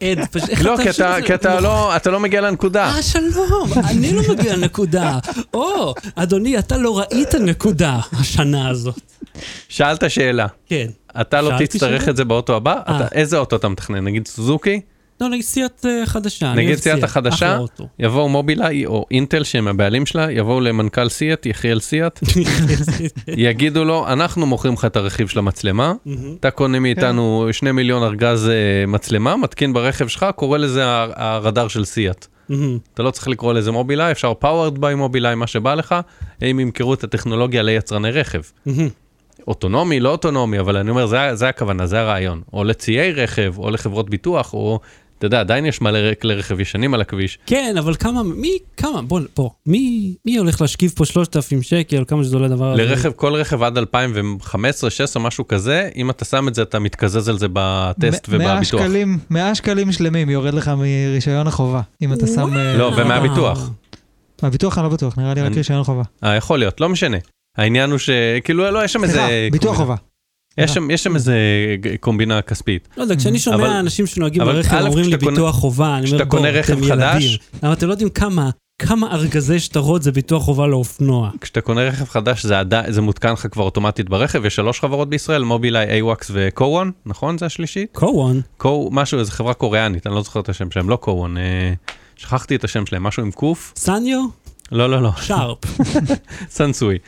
עד, לא, אתה כי אתה, אתה לא, אתה לא מגיע לנקודה. אה, שלום, אני לא מגיע לנקודה. או, אדוני, אתה לא ראית נקודה השנה הזאת. שאלת שאלה, כן. אתה לא תצטרך? את זה באוטו הבא? אה. אתה, איזה אוטו אתה מתכנן? נגיד סוזוקי? לא, נגיד סיאט אה, חדשה. נגיד סיאט החדשה? יבואו מובילאיי או אינטל שהם הבעלים שלה, יבואו למנכ"ל סיאט, יחיאל סיאט, יגידו לו, אנחנו מוכרים לך את הרכיב של המצלמה. אתה קונה מאיתנו שני מיליון ארגז אה, מצלמה, מתקין ברכב שלך, קורא לזה הרדאר של סיאט. אתה לא צריך לקרוא לזה מובילאיי, אפשר powered by מובילאיי, מה שבא לך, הם ימכרו את הטכנולוגיה ליצרני רכב. אוטונומי, לא אוטונומי, אבל אני אומר, זה, זה הכוונה, זה הרעיון. או לציי רכב, או לחברות ביטוח, או, אתה יודע, עדיין יש מלא כלי רכב ישנים על הכביש. כן, אבל כמה, מי, כמה, בוא, בוא, מי, מי הולך להשכיב פה 3,000 שקל, כמה שזה עולה הזה? לרכב, כל רכב עד 2015-2016, משהו כזה, אם אתה שם את זה, אתה מתקזז על זה בטסט מ- 100 ובביטוח. שקלים, 100 שקלים שלמים יורד לך מרישיון החובה, אם אתה שם... אה, לא, ומהביטוח. מהביטוח אני לא בטוח, נראה לי רק רישיון חובה. אה, יכול להיות, לא משנה. העניין הוא שכאילו, לא, יש שם סליחה, איזה... ביטוח קומבינה. חובה. יש שם, יש שם איזה קומבינה כספית. לא יודע, כשאני אבל- שומע אנשים שנוהגים אבל ברכב אומרים לי קונה- ביטוח חובה, אני אומר, כשאתה בוא, קונה רכב אתם ילדים. חדש- אבל אתם לא יודעים כמה, כמה ארגזי שטרות זה ביטוח חובה לאופנוע. כשאתה קונה רכב חדש, זה, עדיין, זה מותקן לך כבר אוטומטית ברכב, יש שלוש חברות בישראל, מובילאיי, AWAX ו-Co-One, נכון? זה השלישית? קוואן, Co, משהו, איזה חברה קוריאנית, אני לא זוכר את השם שלהם, לא Co-One, אה, שכחתי את השם שלהם, משהו עם קוף? סניו, לא, לא, לא, שרפ, סנסוי.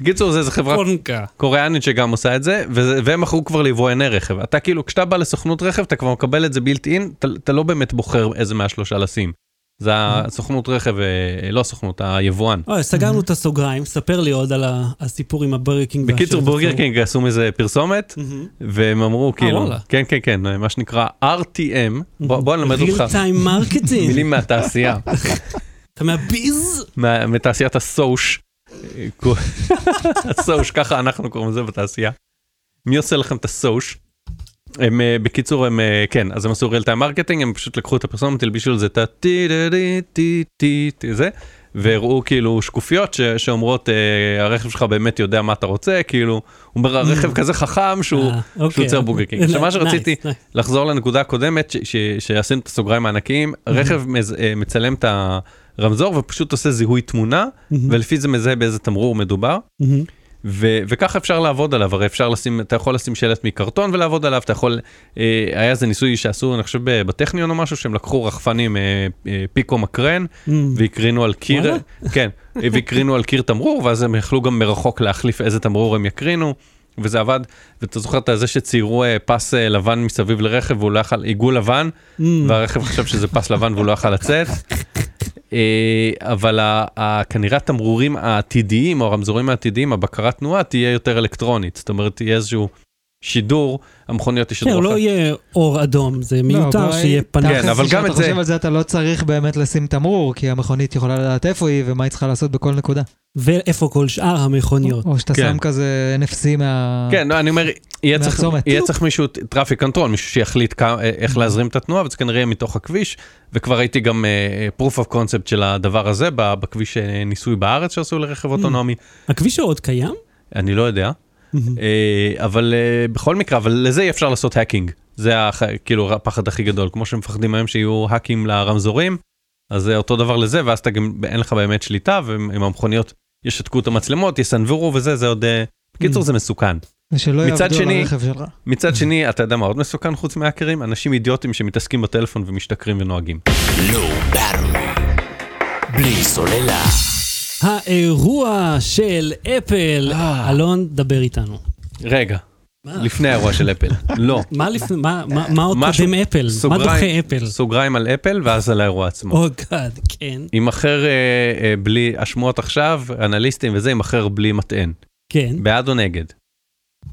בקיצור, זה איזה חברה קונקה. קוריאנית שגם עושה את זה, וזה- והם מכרו כבר ליבואני רכב. אתה כאילו, כשאתה בא לסוכנות רכב, אתה כבר מקבל את זה built in, אתה, אתה לא באמת בוחר איזה מהשלושה לשים. זה הסוכנות רכב, אה, לא הסוכנות, היבואן. אוי, סגרנו את הסוגריים, ספר לי עוד על הסיפור עם קינג. בקיצור, בורגר. קינג עשו מזה פרסומת. והם אמרו כאילו, וואלה. כן כן כן, מה שנקרא RTM, בוא בוא נלמד אותך real time marketing. מילים מהתעשייה, אתה מהביז? מה- מתעשיית הסוש, הסוש, ככה אנחנו קוראים לזה בתעשייה. מי עושה לכם את הסוש? הם אה, בקיצור הם אה, כן אז הם עשו real time marketing הם פשוט לקחו את הפרסומת הלבישו על זה את הטי טי טי טי טי טי זה והראו כאילו שקופיות ש, שאומרות אה, הרכב שלך באמת יודע מה אתה רוצה כאילו הוא אומר הרכב כזה חכם שהוא אה, אוקיי. יוצר בורגר קינג. עכשיו מה שרציתי. לחזור לנקודה הקודמת שעשינו את הסוגריים הענקיים רכב מז- אה, מצלם את הרמזור ופשוט עושה זיהוי תמונה מהמם. ולפי זה מזהה באיזה תמרור מדובר. מהמם. ו- וככה אפשר לעבוד עליו, הרי אפשר לשים, אתה יכול לשים שלט מקרטון ולעבוד עליו, אתה יכול, אה, היה איזה ניסוי שעשו, אני חושב בטכניון או משהו, שהם לקחו רחפנים אה, אה, פיקו מקרן מהמם. והקרינו על קיר? כן, והקרינו על קיר תמרור, ואז הם יכלו גם מרחוק להחליף איזה תמרור הם יקרינו. וזה עבד, ואתה זוכר את זה שציירו אה, פס אה, לבן מסביב לרכב והוא לא יכל, עיגול לבן, מהמם. והרכב חשב שזה פס לבן והוא לא יכל לצאת. אה, אבל כנראה התמרורים העתידיים או הרמזורים העתידיים, הבקרת תנועה תהיה יותר אלקטרונית. זאת אומרת, תהיה איזשהו שידור, המכוניות כן, ישדרו. לא אחר- יהיה אור אדום, זה מיותר בואי, שיהיה פנים. כן, אבל גם את זה- חושב על זה אתה לא צריך באמת לשים תמרור, כי המכונית יכולה לדעת איפה היא ומה היא צריכה לעשות בכל נקודה. ואיפה כל שאר המכוניות. או שאתה כן. שם כזה NFC מה... כן, לא, אני אומר, יהיה צריך. יהיה צריך מישהו, traffic control, מישהו שיחליט כמה- איך להזרים את התנועה, וזה כנראה יהיה מתוך הכביש, וכבר ראיתי גם uh, proof of concept של הדבר הזה בכביש אה, ניסוי בארץ שעשו לרכב אוטונומי, הכביש עוד קיים? אני לא יודע. אה, אבל אה, בכל מקרה, אבל לזה אי אפשר לעשות hacking, זה הח- כאילו הפחד הכי גדול, כמו שמפחדים היום שיהיו האקים לרמזורים, אז זה אותו דבר לזה, ואז אתה גם, אין לך באמת שליטה, ועם המכוניות ישתקו את המצלמות, יסנוורו וזה, זה עוד... אה, בקיצור Mm. זה מסוכן. ושלא יעבדו על שני- הרכב שלך. מצד שני, אתה יודע מה עוד מסוכן חוץ מהאקרים? אנשים אידיוטים שמתעסקים בטלפון ומשתכרים ונוהגים. Low Battery. בלי סוללה. האירוע של אפל. אה. אלון, דבר איתנו. רגע, לפני האירוע של אפל. לא. מה לפני, מה- מה מה עוד קודם אפל? מה דוחה אפל? סוגריים על אפל ואז על האירוע עצמו. או גאד, כן, יימכר אה, אה, בלי, השמועות עכשיו, אנליסטים וזה, יימכר בלי מטען. כן. בעד או נגד?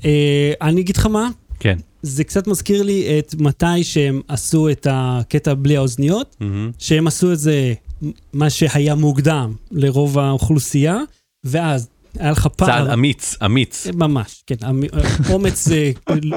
אה, אני אגיד לך מה, כן. זה קצת מזכיר לי את מתי שהם עשו את הקטע בלי האוזניות. שהם עשו את זה, מה שהיה מוקדם לרוב האוכלוסייה, ואז היה לך פער. צעד אמיץ, אמיץ. ממש, כן, המ- אומץ אה,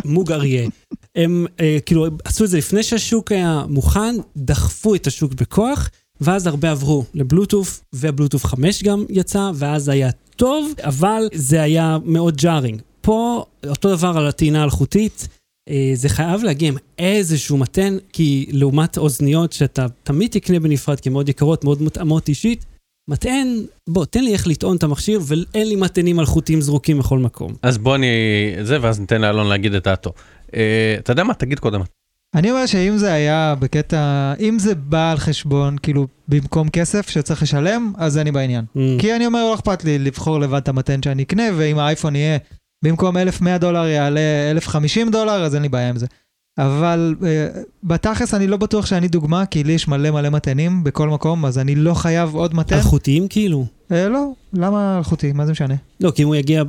מוג אריה. הם אה, כאילו עשו את זה לפני שהשוק היה מוכן, דחפו את השוק בכוח, ואז הרבה עברו לבלוטוף, והבלוטוף 5 גם יצא, ואז היה טוב, אבל זה היה מאוד ג'ארינג. פה, אותו דבר על הטעינה האלחוטית, אה, זה חייב להגיע עם איזשהו מתן, כי לעומת אוזניות שאתה תמיד תקנה בנפרד, כי הן מאוד יקרות, מאוד מותאמות אישית, מטען, בוא, תן לי איך לטעון את המכשיר, ואין לי מטענים אלחוטיים זרוקים בכל מקום. אז בוא אני... זה, ואז ניתן לאלון להגיד את דעתו. אה, אתה יודע מה? תגיד קודם. אני אומר שאם זה היה בקטע, אם זה בא על חשבון, כאילו, במקום כסף שצריך לשלם, אז אני בעניין. Mm. כי אני אומר, לא אכפת לי לבחור לבד את המטען שאני אקנה, ואם האייפון יהיה במקום 1,100 דולר יעלה 1,050 דולר, אז אין לי בעיה עם זה. אבל אה, בתכלס אני לא בטוח שאני דוגמה, כי לי יש מלא מלא מטענים בכל מקום, אז אני לא חייב עוד מטען. אלחוטיים כאילו? אה, לא, למה אלחוטי? מה זה משנה? לא, כי אם הוא יגיע...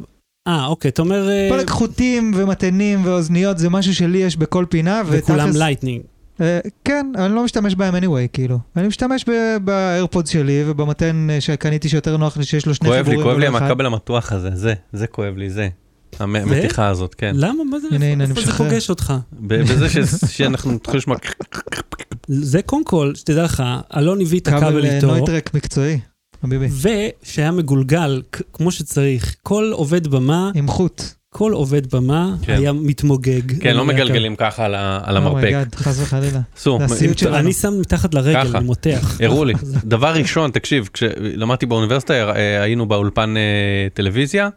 אה, אוקיי, אתה אומר... אה, פלג חוטים ומטענים ואוזניות זה משהו שלי יש בכל פינה, וכולם ותכלס- Lightning. אה, כן, אני לא משתמש בהם anyway, כאילו. אני משתמש באיירפודס שלי ובמתן שקניתי שיותר נוח לי שיש לו שני כואב לי, חיבורים. כואב לי אחד. הכבל המתוח הזה, זה, זה כואב לי, זה. המ- המתיחה הזאת, כן. למה? מה זה? הנה, הנה, אני איפה זה משחרר. פוגש אותך? ב- בזה ש- שאנחנו נתחיל לשמוע... זה קודם כל, שתדע לך, אלון הביא את כבל הכבל אה, איתו, נויטרק מקצועי, חביבי. ושהיה מגולגל כמו שצריך. כל עובד במה, עם חוט. כל עובד במה כן. היה מתמוגג. כן, לא מגלגלים ככה על Oh המרפק. God, חס וחלילה. אסור. אני שם מתחת לרגל, ככה. אני מותח. הראו לי. דבר ראשון, תקשיב, כשלמדתי באוניברסיטה, אה, היינו באולפן אה, טלוויזיה,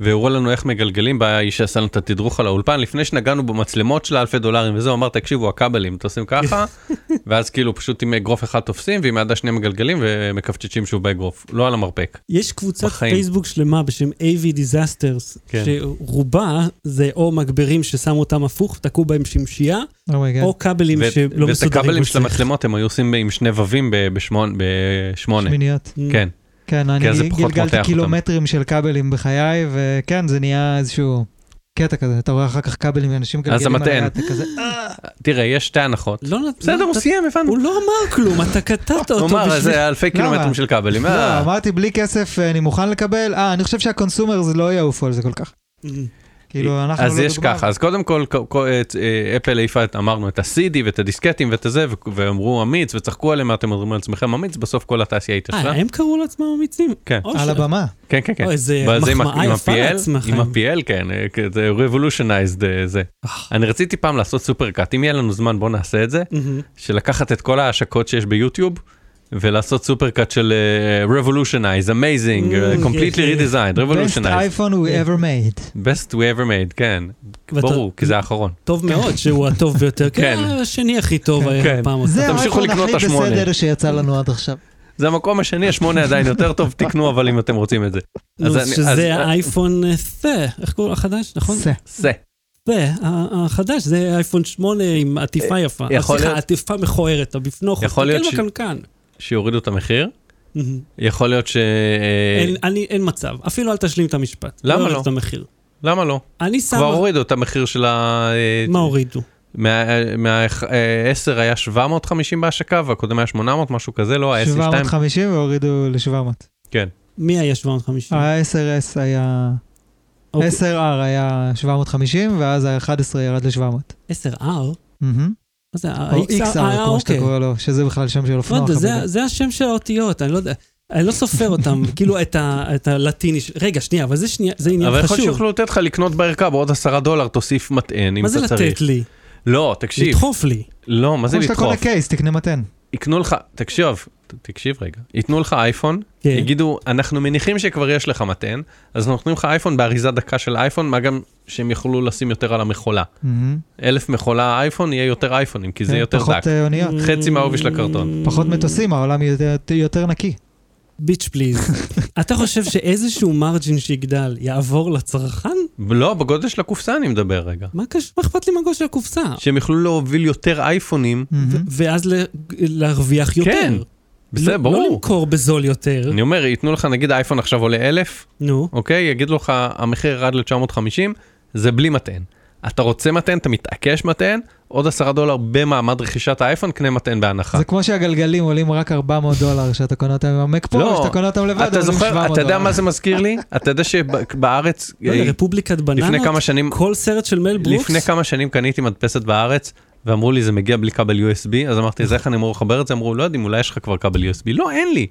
והראו לנו איך מגלגלים, בא האיש שעשה לנו את התדרוך על האולפן, לפני שנגענו במצלמות של האלפי דולרים וזה, הוא אמר, תקשיבו, הכבלים, אתם עושים ככה, ואז כאילו פשוט עם אגרוף אחד תופסים, ועם היד השנייה מגלגלים ומקפצ'צ'ים שוב באגרוף, לא על המרפק. יש קבוצת בחיים. פייסבוק שלמה בשם AV Disasters, כן. שרובה זה או מגברים ששמו אותם הפוך, תקעו בהם שמשייה, oh my god. או כבלים ואת- שלא ואת מסודרים. הכבלים כמו של. המצלמות הם היו עושים עם שני ווים. בשמונה. שמיניות. Mm. כן. כן, אני גלגלתי אותם. קילומטרים של כבלים בחיי, וכן, זה נהיה איזשהו קטע כזה. אתה רואה אחר כך כבלים ואנשים מגלגלים על. היד, אתה כזה, תראה, יש שתי הנחות. לא נת- בסדר, לא הוא סיים, הבנו. הוא לא אמר כלום, אתה קטעת אותו הוא אמר, בשביל... זה אלפי קילומטרים של כבלים. לא, אה. אמרתי בלי כסף אה, אני מוכן לקבל, אה, אני חושב שה consumers לא יעופו על זה כל כך. כאילו, אנחנו לא אז יש דוגמה. ככה, אז קודם כל, אה, אפל העיפה, את- אמרנו, את ה-CD ואת הדיסקטים ואת הזה, ו- ואמרו אמיץ, וצחקו עליהם, מה אתם אומרים על עצמכם אמיץ, בסוף כל התעשייה התעשרה. אה, הם קראו לעצמם אמיצים? כן. או על הבמה. כן, כן, כן. אוי, איזה זה מחמאה יפה לעצמכם. עם ה-PL, כן, אה, זה revolutionized זה. אני רציתי פעם לעשות סופר קאט, אם יהיה לנו זמן בוא נעשה את זה, מהמם. של לקחת את כל ההשקות שיש ביוטיוב, ולעשות סופר קאט של אה, revolutionize, amazing, אה, Mm, completely כן, כן. redesigned, best revolutionize. iPhone we ever made. best we ever made, כן. ברור, כי זה האחרון. טוב מאוד שהוא הטוב ביותר, כן. כן, השני הכי טוב היה כן. פעם. זה תמשיכו האייפון הכי. בסדר שיצא לנו עד עכשיו. זה המקום השני, השמונה עדיין יותר טוב, תקנו אבל אם אתם רוצים את זה. נו, שזה האייפון תה, איך קוראים החדש, נכון? זה. זה. זה, החדש, זה אייפון 8 עם עטיפה יפה. אה, יכול סליחה, להיות- עטיפה מכוערת, הבפנוכו. יכול להיות ש- בקנקן. שיורידו את המחיר. יכול להיות ש... אין- אני- אין מצב, אפילו אל תשלים את המשפט. למה יוריד לא? את המחיר. למה לא? אני שם... כבר הורידו את המחיר של ה... מה הורידו? מה-10 היה 750 בהשקה והקודם היה 800, משהו כזה, לא? ה-S2? 750 והורידו ל-700. כן. מי היה 750? ה-10S היה... אוקיי. 10R היה 750, ואז ה-11 ירד ל-700. 10R? מה זה? ה-XR? XR, אה, כמו שאתה אוקיי. קורא לו, שזה בכלל שם של לא אופנוע. זה- חביבי. זה השם של האותיות, אני לא יודע. אני לא סופר אותם, כאילו את ה- את הלטיני. רגע, שנייה, אבל זה שנייה, זה עניין אבל יכול להיות חשוב. שיוכלו לתת לך לקנות בערכה בעוד 10 דולר, תוסיף מטען אם מה זה אתה צריך. לתת לי? לא, תקשיב. לדחוף לי. לא, מה זה כמו שאתה קונה לדחוף? קייס, תקנה מתן. יקנו לך, תקשיב, תקשיב רגע, ייתנו לך אייפון, כן. יגידו, אנחנו מניחים שכבר יש לך מתן, אז נותנים לך אייפון באריזה דקה של אייפון, מה גם שהם יוכלו לשים יותר על המכולה. מהמם. אלף מכולה אייפון יהיה יותר אייפונים, כי זה כן, יותר פחות דק. אה, אוניות. חצי מהעובי של הקרטון. פחות מטוסים, העולם יותר- יותר נקי. ביץ' פליז. אתה חושב שאיזשהו מרג'ין שיגדל יעבור לצרכן? לא, בגודל של הקופסה אני מדבר רגע. מה קש- מה אכפת לי מהגודל של הקופסה? שהם יוכלו להוביל יותר אייפונים. מהמם. ואז ל- להרוויח יותר. כן, בסדר, לא- ברור. לא למכור בזול יותר. אני אומר, ייתנו לך נגיד אייפון עכשיו עולה 1,000, נו. אוקיי? יגידו לך, המחיר ירד ל-950, זה בלי מתן. אתה רוצה מתן, אתה מתעקש מתן, עוד 10 דולר במעמד רכישת האייפון, קנה מתן בהנחה. זה כמו שהגלגלים עולים רק 400 דולר שאתה קונה אותם עם המק פרו, לא, שאתה קונה אותם לבד, אתה עולים 700 דולר. זוכר, אתה יודע מה זה מזכיר לי? אתה יודע שבארץ, לא יודע, רפובליקת בננות? לפני כמה שנים, כל סרט של מל ברוקס? לפני כמה שנים קניתי מדפסת בארץ, ואמרו לי זה מגיע בלי כבל USB, אז אמרתי, אז איך אני אמור לחבר את זה? אמרו, לא יודעים, אולי יש לך כבר כבל USB. לא, אין לי.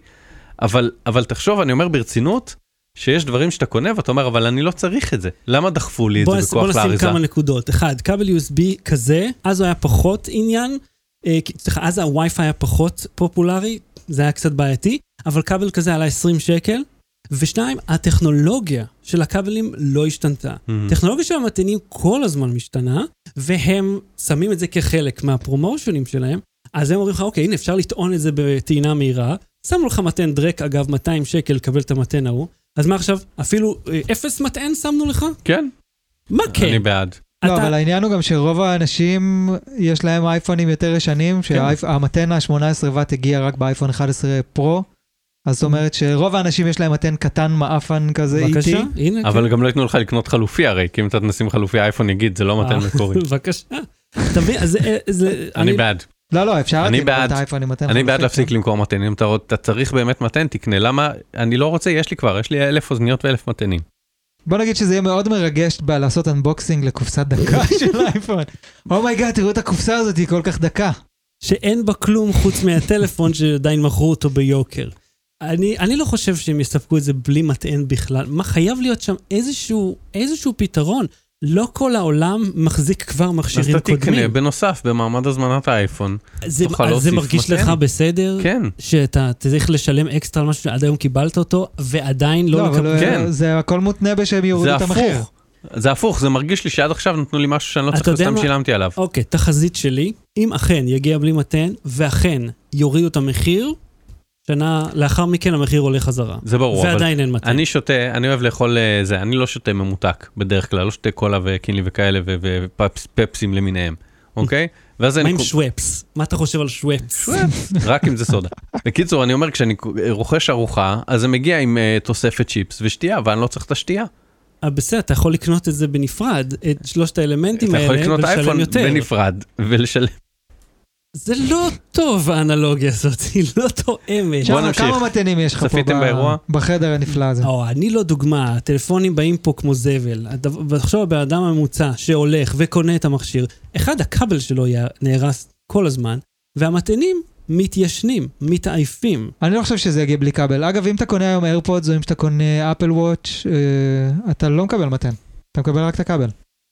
אבל, אבל תחשוב, אני אומר ברצינות, שיש דברים שאתה קונה ואתה אומר, אבל אני לא צריך את זה. למה דחפו לי את בוא זה נס- בוא בכוח נשים לאריזה? כמה נקודות. אחד, כבל USB כזה, אז הוא היה פחות עניין, אה, סליחה, אז הווי-פיי היה פחות פופולרי, זה היה קצת בעייתי, אבל כבל כזה עלה 20 שקל. ושניים, הטכנולוגיה של הכבלים לא השתנתה. Mhm. הטכנולוגיה של המתנים כל הזמן משתנה, והם שמים את זה כחלק מהפרומושנים שלהם, אז הם אומרים לך, אוקיי, הנה, אפשר לטעון את זה בטעינה מהירה, שמו לך מתן דרק, אגב, 200 שקל, קבל את המתן ההוא, אז מה עכשיו, אפילו אה, אפס מטען שמנו לך? כן, מה כן? אני בעד. לא, אתה- אבל העניין הוא גם שרוב האנשים, יש להם אייפונים יותר ישנים, כן. שהמתן ה-18 ואט הגיע רק באייפון 11 פרו, אז זאת אומרת שרוב האנשים יש להם מתן קטן מעפן כזה איטי. בבקשה, הנה. אבל כן. גם לא ייתנו לך לקנות חלופי הרי, כי אם אתה תשים חלופי האייפון יגיד, זה לא מתן אה, מקורי. בבקשה. אתה מבין, אז זה- זה... אני בעד. לא, לא, אפשר אני בעד. את האייפון עם מתן אני בעד להפסיק כן. למכור מטענים, אתה אתה צריך באמת מטען, תקנה. למה? אני לא רוצה, יש לי כבר, יש לי אלף אוזניות ואלף מטענים. בוא נגיד שזה יהיה מאוד מרגש ב- לעשות unboxing לקופסת דקה של אייפון. oh my god, תראו את הקופסה הזאת, היא כל כך דקה. שאין בה כלום חוץ מהטלפון שעדיין מכרו אותו ביוקר. אני, אני לא חושב שהם יספקו את זה בלי מטען בכלל. מה, חייב להיות שם איזשהו, איזשהו פתרון. לא כל העולם מחזיק כבר אז מכשירים אתה תקנה קודמים. בנוסף במעמד הזמנת האייפון. זה, תוכל אז זה מרגיש. לך בסדר? כן. שאתה צריך לשלם אקסטרה על משהו שעד היום קיבלת אותו, ועדיין לא, לא, אבל לקבל... כן. זה הכל מותנה בשהם יורידו את המחיר. הפוך. זה הפוך, זה מרגיש לי שעד עכשיו נתנו לי משהו שאני לא צריך, יודע סתם מה? שילמתי עליו. אוקיי, תחזית שלי, אם אכן יגיע בלי מתן, ואכן יורידו את המחיר, שנה לאחר מכן המחיר עולה חזרה. זה ברור, ועדיין אין מתן. אני שותה, אני אוהב לאכול אה, זה, אני לא שותה ממותק בדרך כלל, לא שותה קולה וקינלי וכאלה ופפסים למיניהם, אוקיי? ואז מה אני עם קו- שוואפס? מה אתה חושב על שוואפס? רק אם זה סודה. בקיצור, אני אומר, כשאני רוכש ארוחה, אז זה מגיע עם אה, תוספת צ'יפס ושתייה, ואני לא צריך את השתייה. אה, בסדר, אתה יכול לקנות את זה בנפרד, את שלושת האלמנטים אתה האלה, יכול לקנות ולשלם אייפון יותר. בנפרד ולשלם. זה לא טוב האנלוגיה הזאת, היא לא תואמת. בוא נמשיך. כמה מתנים יש לך פה ב- באירוע? בחדר הנפלא הזה? או, אני לא דוגמה, הטלפונים באים פה כמו זבל. ותחשוב, הבן אדם הממוצע שהולך וקונה את המכשיר, אחד, הכבל שלו היה- נהרס כל הזמן, והמתנים מתיישנים, מתעייפים. אני לא חושב שזה יגיע בלי כבל. אגב, אם אתה קונה היום איירפודס או אם אתה קונה אפל וואץ', אה, אתה לא מקבל מתן. אתה מקבל רק את הכבל.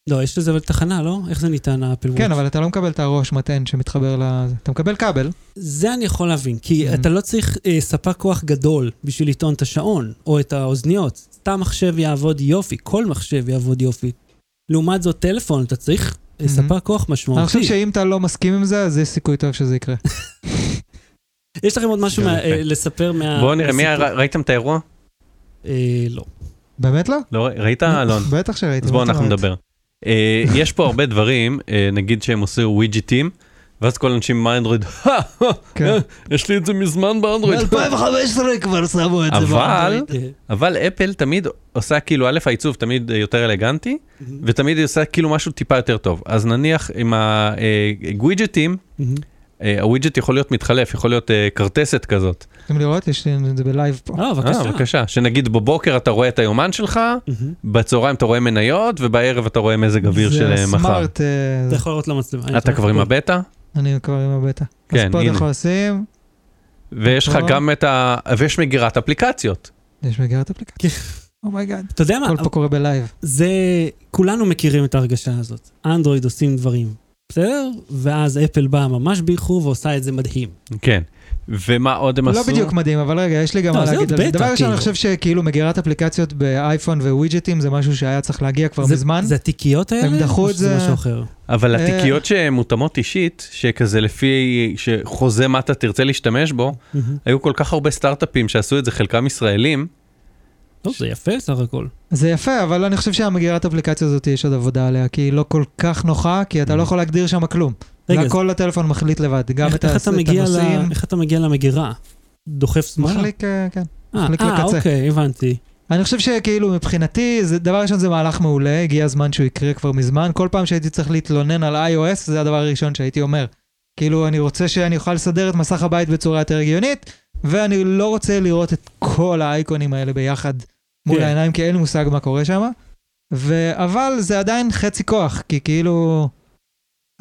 לא, יש לזה אבל תחנה, לא? איך זה ניתן, האפל וואץ'? כן, אבל אתה לא מקבל את הראש מתן שמתחבר לזה. אתה מקבל כבל. זה אני יכול להבין, כי Mhm. אתה לא צריך אה, ספק כוח גדול בשביל לטעון את השעון, או את האוזניות. סתם מחשב יעבוד יופי, כל מחשב יעבוד יופי. לעומת זאת, טלפון, אתה צריך אה, Mhm. ספק כוח אני משמעותי. חושב שאם אתה לא מסכים עם זה, אז יש סיכוי טוב שזה יקרה. יש לכם עוד משהו כן, מה- יפה. אה, לספר מה... בואו נראה, מי ראיתם את האירוע? אה, לא. באמת לא? לא, ראית, אלון? בטח שראיתי. אז בואו אנחנו? נדבר. אה, יש פה הרבה דברים, אה, נגיד שהם עושים ווידג'יטים, ואז כל האנשים באנדרואיד, כן. יש לי את זה מזמן באנדרואיד. ב-2015 כבר שמו את זה. אבל, באנדרואיד. אה, אבל אפל תמיד עושה כאילו, א', העיצוב תמיד אה, יותר אלגנטי, Mhm. ותמיד היא עושה כאילו משהו טיפה יותר טוב. אז נניח עם הווידג'יטים, מהמם. הווידג'ט יכול להיות מתחלף, יכול להיות אה, כרטסת כזאת. רוצים לראות? יש לי את זה ב live פה. אה, אה, בבקשה. בבקשה. שנגיד בבוקר אתה רואה את היומן שלך. בצהריים אתה רואה מניות, ובערב אתה רואה מזג אוויר של אה, זה מחר. smart. אה, אתה יכול לראות למצלמה. אתה כבר עם. הבטא? אני כבר עם הבטא. כן, אז פה הנה. אתה יכול לשים, ויש לך. גם את ה... ויש מגירת אפליקציות. יש מגירת אפליקציה. כן. oh my god. אתה יודע מה? הכל פה קורה ב live. זה, כולנו מכירים את ההרגשה הזאת. אנדרואיד עושים דברים, בסדר? ואז אפל באה ממש באיחור ועושה את זה מדהים. כן. ומה עוד הם הוא עשו? לא בדיוק מדהים, אבל רגע, יש לי גם לא, מה זה להגיד עוד על זה. בטא, דבר ראשון, אני כאילו. חושב שכאילו מגירת אפליקציות באייפון ווידג'טים זה משהו שהיה צריך להגיע כבר זה- מזמן. זה התיקיות האלה? הם דחו את זה- משהו אחר. אבל אה. התיקיות שמותאמות אישית, שכזה לפי, שחוזה מה אתה תרצה להשתמש בו. היו כל כך הרבה סטארט-אפים שעשו את זה, חלקם ישראלים. טוב, זה יפה סך הכל. זה יפה, אבל אני חושב שהמגירת אפליקציה הזאת יש עוד עבודה עליה, כי היא לא כל כך נוחה, כי אתה לא יכול להגדיר שם כלום. רגע, הכל הטלפון מחליט לבד, גם איך- את איך הנושאים. איך אתה מגיע למגירה? דוחף שמאלה? מחליק, אה, כן. אה, מחליק אה, לקצה. אוקיי, הבנתי. אני חושב שכאילו מבחינתי, זה, דבר ראשון זה מהלך מעולה, הגיע הזמן שהוא יקרה כבר מזמן. כל פעם שהייתי צריך להתלונן על iOS, זה הדבר הראשון שהייתי אומר. כאילו, אני רוצה שאני אוכל לסדר את מסך הבית בצורה יותר הגיונית, ואני לא רוצה לראות את כל האייקונים האלה ביחד מול כן. העיניים, כי אין לי מושג מה קורה שם. ו... אבל זה עדיין חצי כוח, כי כאילו,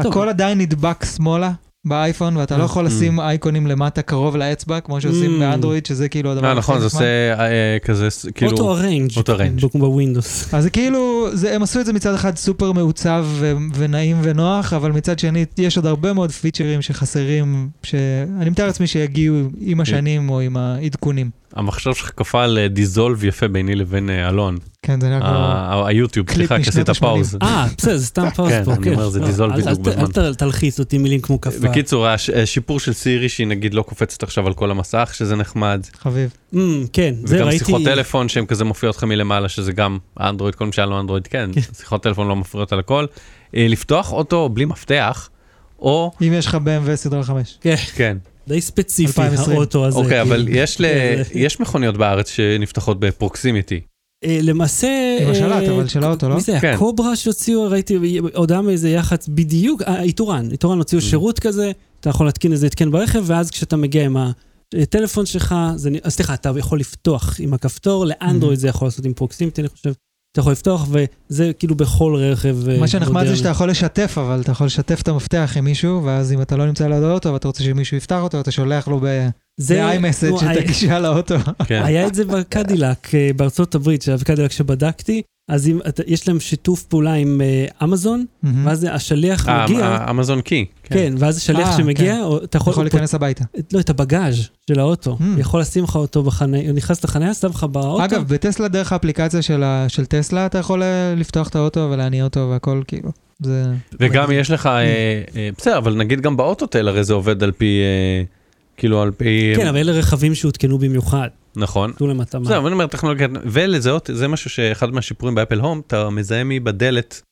טוב. הכל עדיין נדבק שמאלה. באייפון, ואתה לא יכול Mm. לשים אייקונים למטה קרוב לאצבע, כמו שעושים Mm. באנדרואיד, שזה כאילו הדבר אה, הכי נכון, זה. עושה אה, כזה, ס- כאילו, auto arrange. auto arrange. בווינדוס. אז זה כאילו, זה, הם עשו את זה מצד אחד סופר מעוצב ו- ונעים ונוח, אבל מצד שני יש עוד הרבה מאוד פיצ'רים שחסרים, שאני מתאר לעצמי שיגיעו עם השנים או עם העדכונים. המחשב שלך קפא על דיזולב יפה ביני לבין אה, אלון. כן, זה נראה כמו... היוטיוב, סליחה, כי משנות עשית ה-שמונים. פאוז. אה, בסדר, זה סתם כן, פה, אני אומר, זה לא, דיזולב אל- בדיוק בזמן. אל תלחיץ אותי מילים כמו כפה. בקיצור, הש- השיפור של סירי שהיא נגיד לא קופצת עכשיו על כל המסך, שזה נחמד. חביב. Mm, כן, זה וגם ראיתי. שיחות טלפון שהן כזה מופיעות לך מלמעלה, שזה גם אנדרואיד, כל מי שהיה לו אנדרואיד כן, שיחות טלפון לא מפריעות על הכל. אה, לפתוח אוטו בלי מפתח, או, אם יש לך BMW סדרה 5. כן, כן, די ספציפי 2020. האוטו הזה. אוקיי, אבל כאילו. כן, יש מכוניות בארץ שנפתחות ב proximity. אה, למעשה... עם השלט, אה, אבל של האוטו, לא? מי זה כן. היה? קוברה שהוציאו, ראיתי הודעה מאיזה יח"צ בדיוק, אה, איתורן, איתורן הוציאו Mm. שירות כזה, אתה יכול להתקין איזה התקן ברכב, ואז כשאתה מגיע עם הטלפון שלך, סליחה, אתה יכול לפתוח עם הכפתור, לאנדרואיד Mm-hmm. זה יכול לעשות עם proximity, אני חושב. אתה יכול לפתוח, וזה כאילו בכל רכב אה, מה שנחמד זה מודרני. שאתה יכול לשתף, אבל אתה יכול לשתף את המפתח עם מישהו, ואז אם אתה לא נמצא ליד האוטו ואתה רוצה שמישהו יפתח אותו, אתה שולח לו זה- ב-iMessage את היה- הגישה לאוטו. כן. היה את זה בקדילק אה, בארצות הברית, של הקדילק שבדקתי, אז אם, אתה, יש להם שיתוף פעולה עם אה, אמזון, מהמם. ואז השליח אה, מגיע, אה, אמזון קי. כן, ואז השליח אה, שמגיע, כן. או- אתה אתה יכול, יכול להיכנס הביתה. לא, את הבגאז' של האוטו. Hmm. יכול לשים לך אותו בחניה, הוא נכנס לחניה, שם לך באוטו. אגב, בטסלה דרך האפליקציה של ה- של טסלה, אתה יכול לפתוח את האוטו ולהניע אותו והכל, כאילו. זה... וגם יש לך, אה, אה, בסדר, אבל נגיד גם באוטוטל הרי זה עובד על פי, אה, כאילו על פי, כן, אבל אלה רכבים שהותקנו במיוחד, נכון. תנו להם התאמה. אבל אני אומר טכנולוגיה, ולזהות, זה משהו שאחד מהשיפורים ב Apple Home, אתה מזהה מי בדלת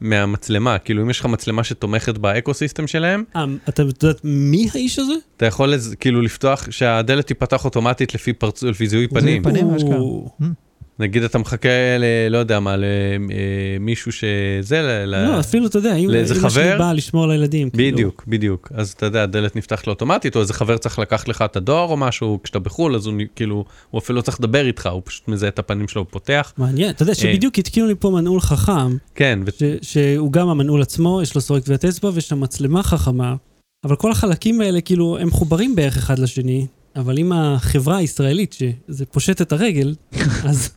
מהמצלמה, כאילו אם יש לך מצלמה שתומכת ב eco-system שלהם, אה, אתה יודעת מי האיש הזה? אתה יכול כאילו לפתוח, שהדלת תיפתח אוטומטית לפי פרצוף, לפי זיהוי זיהוי פנים. פנים, הוא- אשכרה. נגיד אתה מחכה ל... לא יודע מה, למישהו שזה, ל... לא, אפילו, אתה יודע, אם לאיזה אמא שלי? באה לשמור על הילדים. כאילו. בדיוק, בדיוק. אז אתה יודע, הדלת נפתחת לו אוטומטית, או איזה חבר צריך לקחת לך את הדואר או משהו, כשאתה בחו"ל, אז הוא כאילו, הוא אפילו לא צריך לדבר איתך, הוא פשוט מזהה את הפנים שלו ופותח. מעניין, אתה יודע אה. שבדיוק התקינו לי פה מנעול חכם, כן, ו... ש- שהוא גם המנעול עצמו, יש לו סורק טביעת אצבע ויש שם מצלמה חכמה, אבל כל החלקים האלה כאילו הם מחוברים בערך אחד לשני, אבל עם החברה הישראלית שזה פושט את הרגל, אז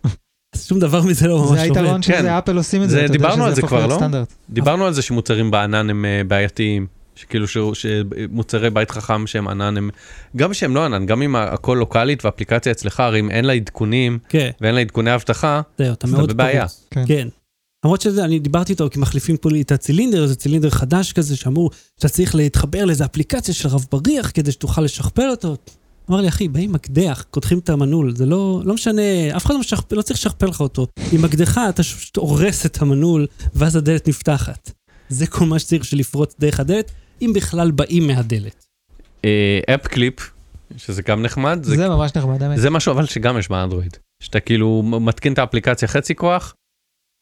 אז שום דבר מזה לא ממש זה עובד. היתרון כן. שזה אפל עושים את זה- זה, אתה יודע דיברנו על שזה זה הפוך כבר, להיות לא? סטנדרט. דיברנו על זה שמוצרים בענן הם אה, בעייתיים. שכאילו ש- שמוצרי בית חכם שהם ענן הם גם שהם לא ענן גם אם הכל לוקאלית ואפליקציה אצלך הרי אם אין לה עדכונים כן, ואין לה עדכוני אבטחה זהו, אתה אז אתה מאוד בבעיה. כן. כן. למרות שזה, אני דיברתי איתו כי מחליפים פה לי את הצילינדר, זה צילינדר חדש כזה שאמור, שאתה צריך להתחבר לאיזה אפליקציה של רב בריח כדי שתוכל לשכפל אותו. אמר לי, אחי, באים מקדח, קודחים את המנעול, זה לא, לא משנה, אף אחד לא, משכפל, לא צריך לשכפל לך אותו. עם מקדחה אתה פשוט הורס את המנעול, ואז הדלת נפתחת. זה כל מה שצריך בשביל לפרוץ דרך הדלת, אם בכלל באים מהדלת. אפ קליפ שזה גם נחמד זה, זה ממש נחמד, האמת. זה משהו אבל שגם יש באנדרואיד שאתה כאילו מתקין את האפליקציה חצי כוח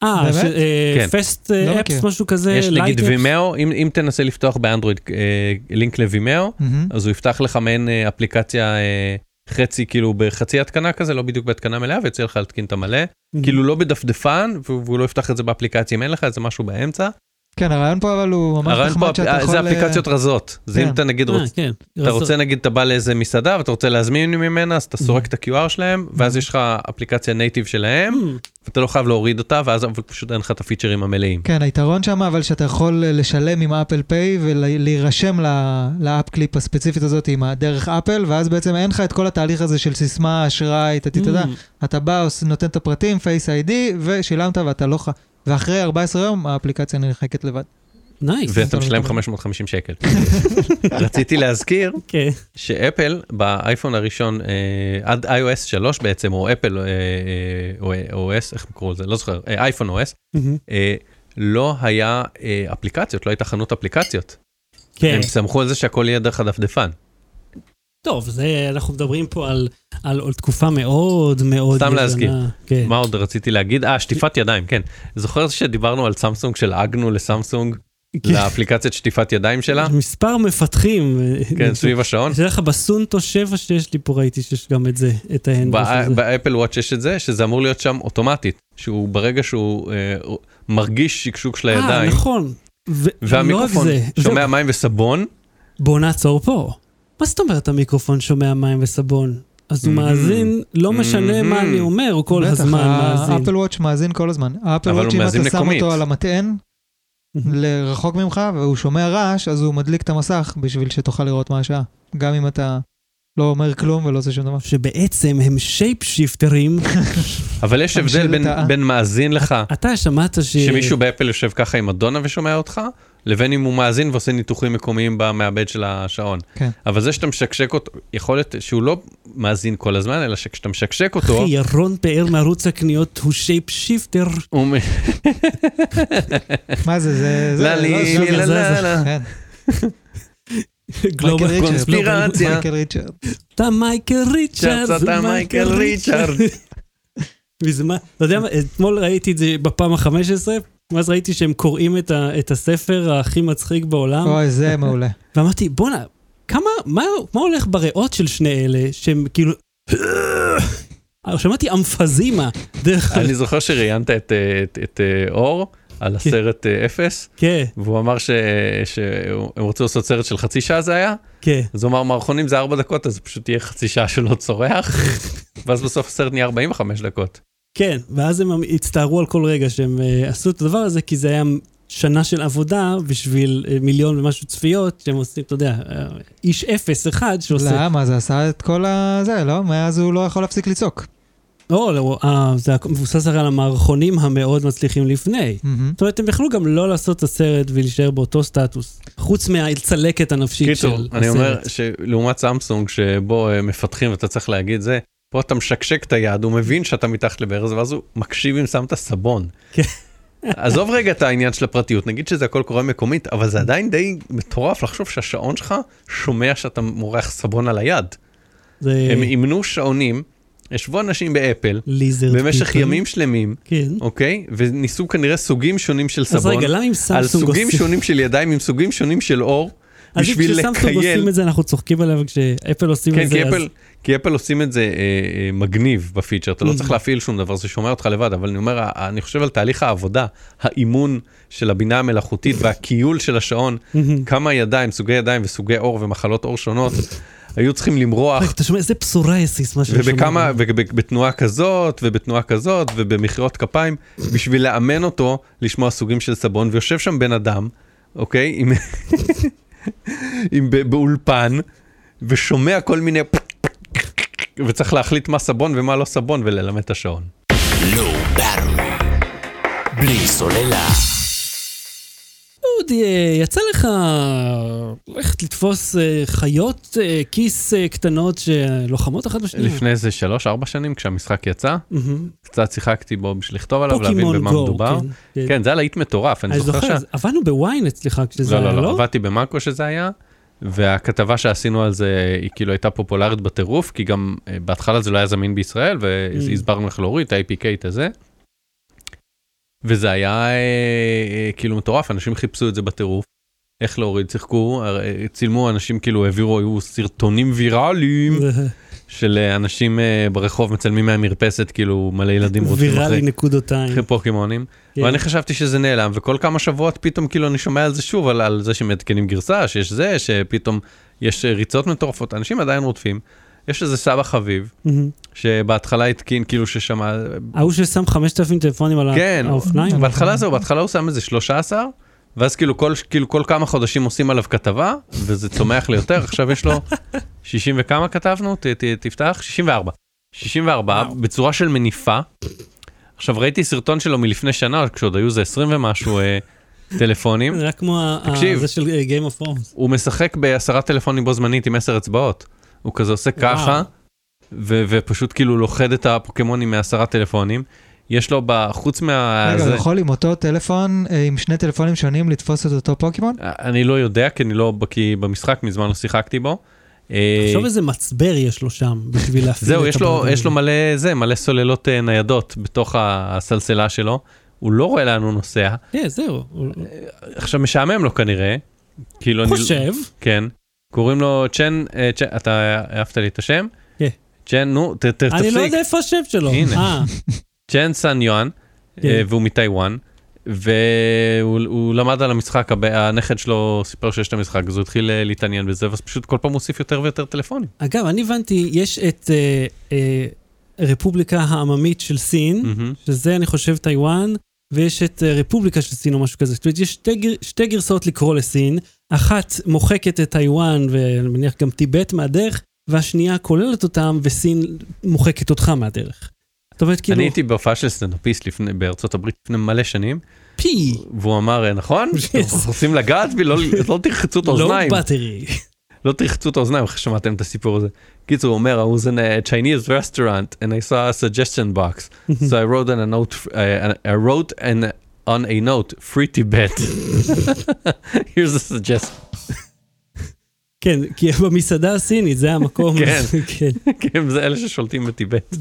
אה, באמת? כן. פסט לא אפס, מכיר. משהו כזה, יש נגיד. וימאו אם, אם תנסה לפתוח באנדרואיד אה, לינק לוימאו מהמם. אז הוא יפתח לך מעין אה, אפליקציה אה, חצי כאילו בחצי התקנה כזה לא בדיוק בהתקנה מלאה ויציע לך להתקין את המלא Mm-hmm. כאילו לא בדפדפן והוא לא יפתח את זה באפליקציה אם אין לך איזה משהו באמצע כן, הרעיון פה אבל הוא ממש נחמד שאתה יכול... זה אה, אפליקציות רזות. זה אם כן. אתה נגיד אה, רוצה, כן. אתה רוצה נגיד אתה בא לאיזה מסעדה ואתה רוצה להזמין ממנה, אז אתה סורק את ה-QR שלהם, ואז יש לך אפליקציה native שלהם, ואתה לא חייב להוריד אותה, ואז פשוט אין לך את הפיצ'רים המלאים. כן, היתרון שם אבל שאתה יכול לשלם עם Apple Pay ולהירשם ל App Clip הספציפית הזאת עם הדרך אפל, ואז בעצם אין לך את כל התהליך הזה של סיסמה, אשראי, אתה תדע, אתה בא, נותן את הפרטים, Face ID, ושילמת ואתה לא ח... ואחרי 14 יום האפליקציה נרחקת לבד. Nice. ואתה אתה משלם מקבל. 550 שקל. רציתי להזכיר כן. שאפל באייפון הראשון אה, עד iOS 3 בעצם או אפל אה, אה, או OS איך קראו לזה לא זוכר אה, אייפון OS. אה, לא היה אה, אפליקציות לא הייתה חנות אפליקציות. כן. הם סמכו על זה שהכל יהיה דרך הדפדפן. טוב, זה, אנחנו מדברים פה על, על עוד תקופה מאוד מאוד סתם. להזכיר. כן. מה עוד רציתי להגיד אה שטיפת ידיים כן זוכר שדיברנו על סמסונג שלעגנו לסמסונג כן. לאפליקציית שטיפת ידיים שלה מספר מפתחים. כן סביב השעון. זה לך בסונטו 7 שיש לי פה, ראיתי שיש גם את זה, את ההנדס בא- הזה. באפל וואץ' יש את זה שזה אמור להיות שם אוטומטית שהוא ברגע שהוא אה, מרגיש שקשוק של אה, הידיים נכון. ו- והמיקרופון לא זה, שומע מים וסבון בוא נעצור פה. מה זאת אומרת המיקרופון שומע מים וסבון? אז הוא מהמם. מאזין, לא משנה מה. אני אומר, הוא כל הזמן מאזין. האפל וואץ' מאזין כל הזמן. האפל אבל וואץ' אם מאזין אתה שם. אותו על המטען, לרחוק ממך, והוא שומע רעש, אז הוא מדליק את המסך בשביל שתוכל לראות מה השעה. גם אם אתה לא אומר כלום ולא עושה שום דבר. שבעצם הם שייפ שיפטרים. אבל יש הבדל בין- מאזין לך אתה שמעת ש... שמישהו באפל יושב ככה עם מדונה ושומע אותך לבין אם הוא מאזין ועושה ניתוחים מקומיים במעבד של השעון. כן. אבל זה שאתה משקשק אותו יכול להיות שהוא לא מאזין כל הזמן אלא שכשאתה משקשק אותו אחי, ירון פאר מערוץ הקניות הוא שייפ שיפטר. מה זה, זה... לא, זה- לה. כן. גלובל. קונספירציה. מייקל ריצ'רד. אתה מייקל ריצ'רד. אתה מייקל ריצ'רד. מזמן, אתה יודע מה, אתמול ראיתי את זה בפעם ה-15, ואז ראיתי שהם קוראים את, ה, את הספר הכי מצחיק בעולם, אוי, זה מעולה. ואמרתי, בואנה, כמה, מה, מה הולך בריאות של שני אלה, שהם כאילו... שמעתי אמפזימה דרך... אני זוכר שראיינת את, אה, את, את אה, אור על הסרט אה, אפס כן, והוא אמר ש- שהם רצו לעשות סרט של חצי שעה זה היה כן. אז הוא אמר מערכונים זה ארבע דקות אז פשוט יהיה חצי שעה שלא צורח ואז בסוף הסרט נהיה 45 דקות. כן, ואז הם הצטערו על כל רגע שהם uh, עשו את הדבר הזה, כי זה היה שנה של עבודה בשביל uh, מיליון ומשהו צפיות, שהם עושים, אתה יודע, uh, איש אפס אחד שעושה... למה? זה עשה את כל הזה, לא? מאז הוא לא יכול להפסיק לצעוק. לא, לא, uh, זה מבוסס הרי על המערכונים המאוד מצליחים לפני. מהמם. זאת אומרת, הם יכלו גם לא לעשות את הסרט ולהישאר באותו סטטוס, חוץ מהצלקת הנפשית קיצור של אני אומר הסרט. שלעומת סמסונג שבו אה, מפתחים ואתה צריך להגיד זה פה אתה משקשק את היד הוא מבין שאתה מתחת לברז ואז הוא מקשיב אם שמת סבון. כן. עזוב רגע את העניין של הפרטיות נגיד שזה הכל קורה מקומית אבל זה עדיין די מטורף לחשוב שהשעון שלך שומע שאתה מורח סבון על היד. זה הם אימנו שעונים, ישבו אנשים באפל ליזרד במשך פיפל. ימים שלמים, כן. אוקיי? וניסו כנראה סוגים שונים של אז סבון, רגע, למה אם על סמסונג סוגים עושים... שונים של ידיים עם סוגים שונים של אור, אז אם בשביל כשסמסונג עושים לקייל. את זה, אנחנו צוחקים עליהם, וכשאפל עושים כן, את זה, כי אז... אפל, כי אפל עושים את זה אה, אה, מגניב בפיצ'ר, אתה לא Mhm. צריך להפעיל שום דבר, זה שומע אותך לבד, אבל אני אומר, אני חושב על תהליך העבודה, האימון של הבינה המלאכותית והכיול של השעון, מהמם. כמה ידיים, סוגי ידיים וסוגי עור ומחלות עור שונות, היו צריכים למרוח אתה שומע, איזה פסורייסיס מה שאני שומע. ובכמה, ובתנועה כזאת, ובתנועה כזאת, ובמחיאות כפיים, בשביל לאמן אותו לשמוע סוגים של סבון, ויושב שם בן אדם, אוקיי? עם, באולפן, ושומע כל מיני... וצריך להחליט מה סבון ומה לא סבון, וללמד את השעון. בלי סוללה. אה, יצא לך ללכת לתפוס אה, חיות אה, כיס אה, קטנות שלוחמות אחת בשנייה? לפני איזה שלוש, ארבע שנים, כשהמשחק יצא. קצת שיחקתי בו בשביל לכתוב עליו, להבין במה מדובר. כן. כן, זה היה להיט מטורף, אני זוכר ש... עבדנו בוויין אצלך כשזה לא, היה, לא, לא? לא, עבדתי במאקו שזה היה, והכתבה שעשינו על זה היא כאילו הייתה פופולרית בטירוף, כי גם בהתחלה זה לא היה זמין בישראל. והסברנו איך להוריד את ה-APK את הזה. וזה היה אה, אה, כאילו מטורף, אנשים חיפשו את זה בטירוף. איך להוריד, שיחקו, הרי, צילמו אנשים כאילו העבירו, היו סרטונים ויראליים של אה, אנשים אה, ברחוב מצלמים מהמרפסת, כאילו מלא ילדים רוצים ויראלי אחרי נקודותיים. אחרי פוקימונים. כן. ואני חשבתי שזה נעלם, וכל כמה שבועות פתאום כאילו אני שומע על זה שוב, על, על זה שמעדכנים גרסה, שיש זה, שפתאום יש אה, ריצות מטורפות, אנשים עדיין רודפים. יש איזה סבא חביב. שבהתחלה התקין כאילו ששמע, ההוא ששם 5,000 טלפונים על כן, האופניים? בהתחלה זהו, בהתחלה הוא שם איזה 13, ואז כאילו כל, כאילו כל כמה חודשים עושים עליו כתבה, וזה צומח ליותר, עכשיו יש לו 60 וכמה כתבנו? ת, ת, תפתח? 64. 64, וואו. בצורה של מניפה. עכשיו ראיתי סרטון שלו מלפני שנה, כשעוד היו איזה 20 ומשהו אה, טלפונים. זה רק כמו תקשיב. זה של אה, Game of Thrones. הוא משחק בעשרה טלפונים בו זמנית עם עשר אצבעות. הוא כזה עושה ככה, ו- ופשוט כאילו לוכד את הפוקימונים מעשרה טלפונים. יש לו, ב- חוץ מה... רגע, זה- הוא יכול עם אותו טלפון, אה, עם שני טלפונים שונים לתפוס את אותו פוקימון? אני לא יודע, כי אני לא בקיא במשחק, מזמן לא שיחקתי בו. אה, תחשוב איזה מצבר יש לו שם בשביל להפעיל זהו, את יש לו, הבלגן יש לו. מלא זה, מלא סוללות אה, ניידות בתוך הסלסלה שלו. הוא לא רואה לאן הוא נוסע. כן, זהו. עכשיו, משעמם לו כנראה. כאילו, אני... חושב. כן. קוראים לו צ'ן, אה, צ'ן, אתה אהבת לי את השם? כן. צ'ן, נו, ת, ת, תפסיק. אני לא יודע איפה השם שלו. הנה. אה, צ'ן סן יואן, כן. אה, והוא מטיוואן, והוא הוא למד על המשחק, הנכד שלו סיפר שיש את המשחק, אז הוא התחיל להתעניין בזה, ואז פשוט כל פעם מוסיף יותר ויותר טלפונים. אגב, אני הבנתי, יש את אה, אה, רפובליקה העממית של סין, מהמם. שזה אני חושב טיוואן, ויש את אה, רפובליקה של סין או משהו כזה. זאת אומרת, יש שתי, שתי גרסאות לקרוא לסין, אחת מוחקת את טיוואן ואני מניח גם טיבט מהדרך, והשנייה כוללת אותם וסין מוחקת אותך מהדרך. זאת אומרת, כאילו, אני הייתי בהופעה של סטנדאפיסט לפני- בארצות הברית לפני מלא שנים, פי, והוא אמר, אה, נכון? אתם רוצים לגעת בי? לא לא תרחצו את לא האוזניים. בטרי. לא תרחצו את האוזניים אחרי שמעתם את הסיפור הזה. קיצור, הוא אומר, I was in a Chinese restaurant and I saw a suggestion box. so I wrote on a note, uh, I wrote an, on a note, free Tibet. Here's a suggestion. כן, כי במסעדה הסינית, זה המקום. כן. כן. כן, זה אלה ששולטים בטיבט.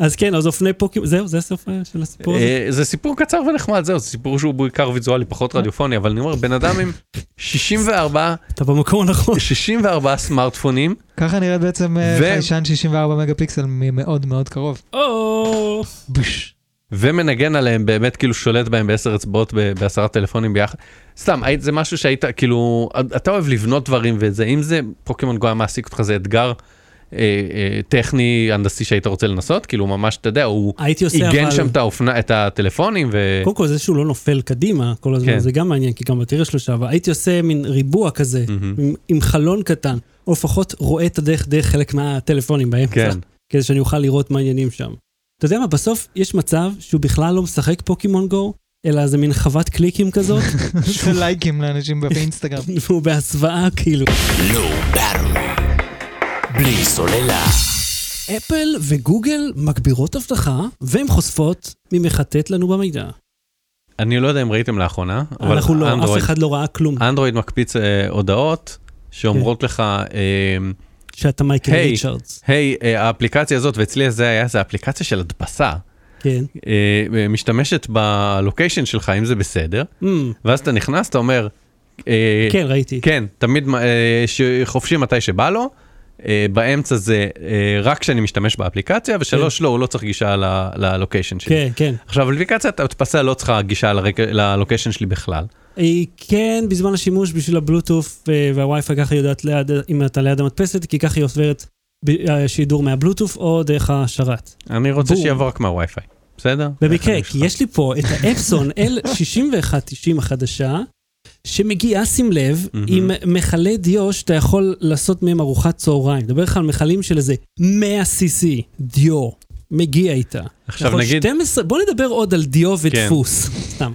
אז כן, אז אופני פוקימון, זהו, זה הסוף אה, של הסיפור הזה. אה, זה סיפור קצר ונחמד, זהו, זה סיפור שהוא בעיקר ויזואלי, פחות רדיופוני, אבל אני אומר, בן אדם עם 64, אתה במקום הנכון. 64 סמארטפונים, ככה נראית בעצם אה, חיישן 64 מגה פיקסל ממאוד מאוד קרוב. ומנגן עליהם, באמת כאילו שולט בהם בעשר אצבעות בעשרה טלפונים ביחד. סתם, זה משהו שהיית, כאילו, אתה אוהב לבנות דברים וזה, אם זה פוקימון גו היה מעסיק אותך, זה אתגר טכני, הנדסי שהיית רוצה לנסות, כאילו ממש, אתה יודע, הוא עיגן אבל... שם את האופנה, את הטלפונים, ו... קודם כל זה שהוא לא נופל קדימה כל הזמן, כן. זה גם מעניין, כי גם בתראה שלושה, אבל הייתי עושה מין ריבוע כזה. עם, עם חלון קטן, או לפחות רואה את הדרך דרך חלק מהטלפונים באמצע, כן. כדי שאני אוכל לראות מה העניינים שם. אתה יודע מה, בסוף יש מצב שהוא בכלל לא משחק פוקימון גו, אלא זה מין חוות קליקים כזאת, זה לייקים לאנשים באינסטגרם. והוא בהסוואה כאילו. בלי סוללה. אפל וגוגל מגבירות אבטחה, והן חושפות מי מחטט לנו במידע. אני לא יודע אם ראיתם לאחרונה, אבל אנחנו לא, אף אנדרואיד, אחד לא ראה כלום, אנדרואיד מקפיץ אה, הודעות שאומרות לך, אה, שאתה מייקל היי. ריצ'רדס. היי, אה, האפליקציה הזאת, ואצלי זה היה, זה אפליקציה של הדפסה, כן. אה, משתמשת בלוקיישן שלך, אם זה בסדר, Mm, ואז אתה נכנס, אתה אומר, אה, כן, ראיתי. כן, תמיד אה, חופשי מתי שבא לו, אה, באמצע זה אה, רק כשאני משתמש באפליקציה, ושלוש לא, הוא לא צריך גישה ללוקיישן שלי. כן, כן. עכשיו, אפליקציית ההדפסה לא צריכה גישה ללוקיישן שלי בכלל. היא כן בזמן השימוש בשביל הבלוטוף אה, והווי-פיי ככה היא יודעת ליד, אם אתה ליד המדפסת, כי ככה היא עוברת השידור מהבלוטוף או דרך השרת. אני רוצה בום. שיעבור רק מהווי-פיי, בסדר? במקרה, כי יש לי פה את האפסון L6190 החדשה, שמגיעה, שים לב, מהמם. עם מכלי דיו שאתה יכול לעשות מהם ארוחת צהריים. מדבר לך על מכלים של איזה 100 cc דיו. מגיע איתה. עכשיו נגיד, 12, בוא נדבר עוד על דיו כן. ודפוס.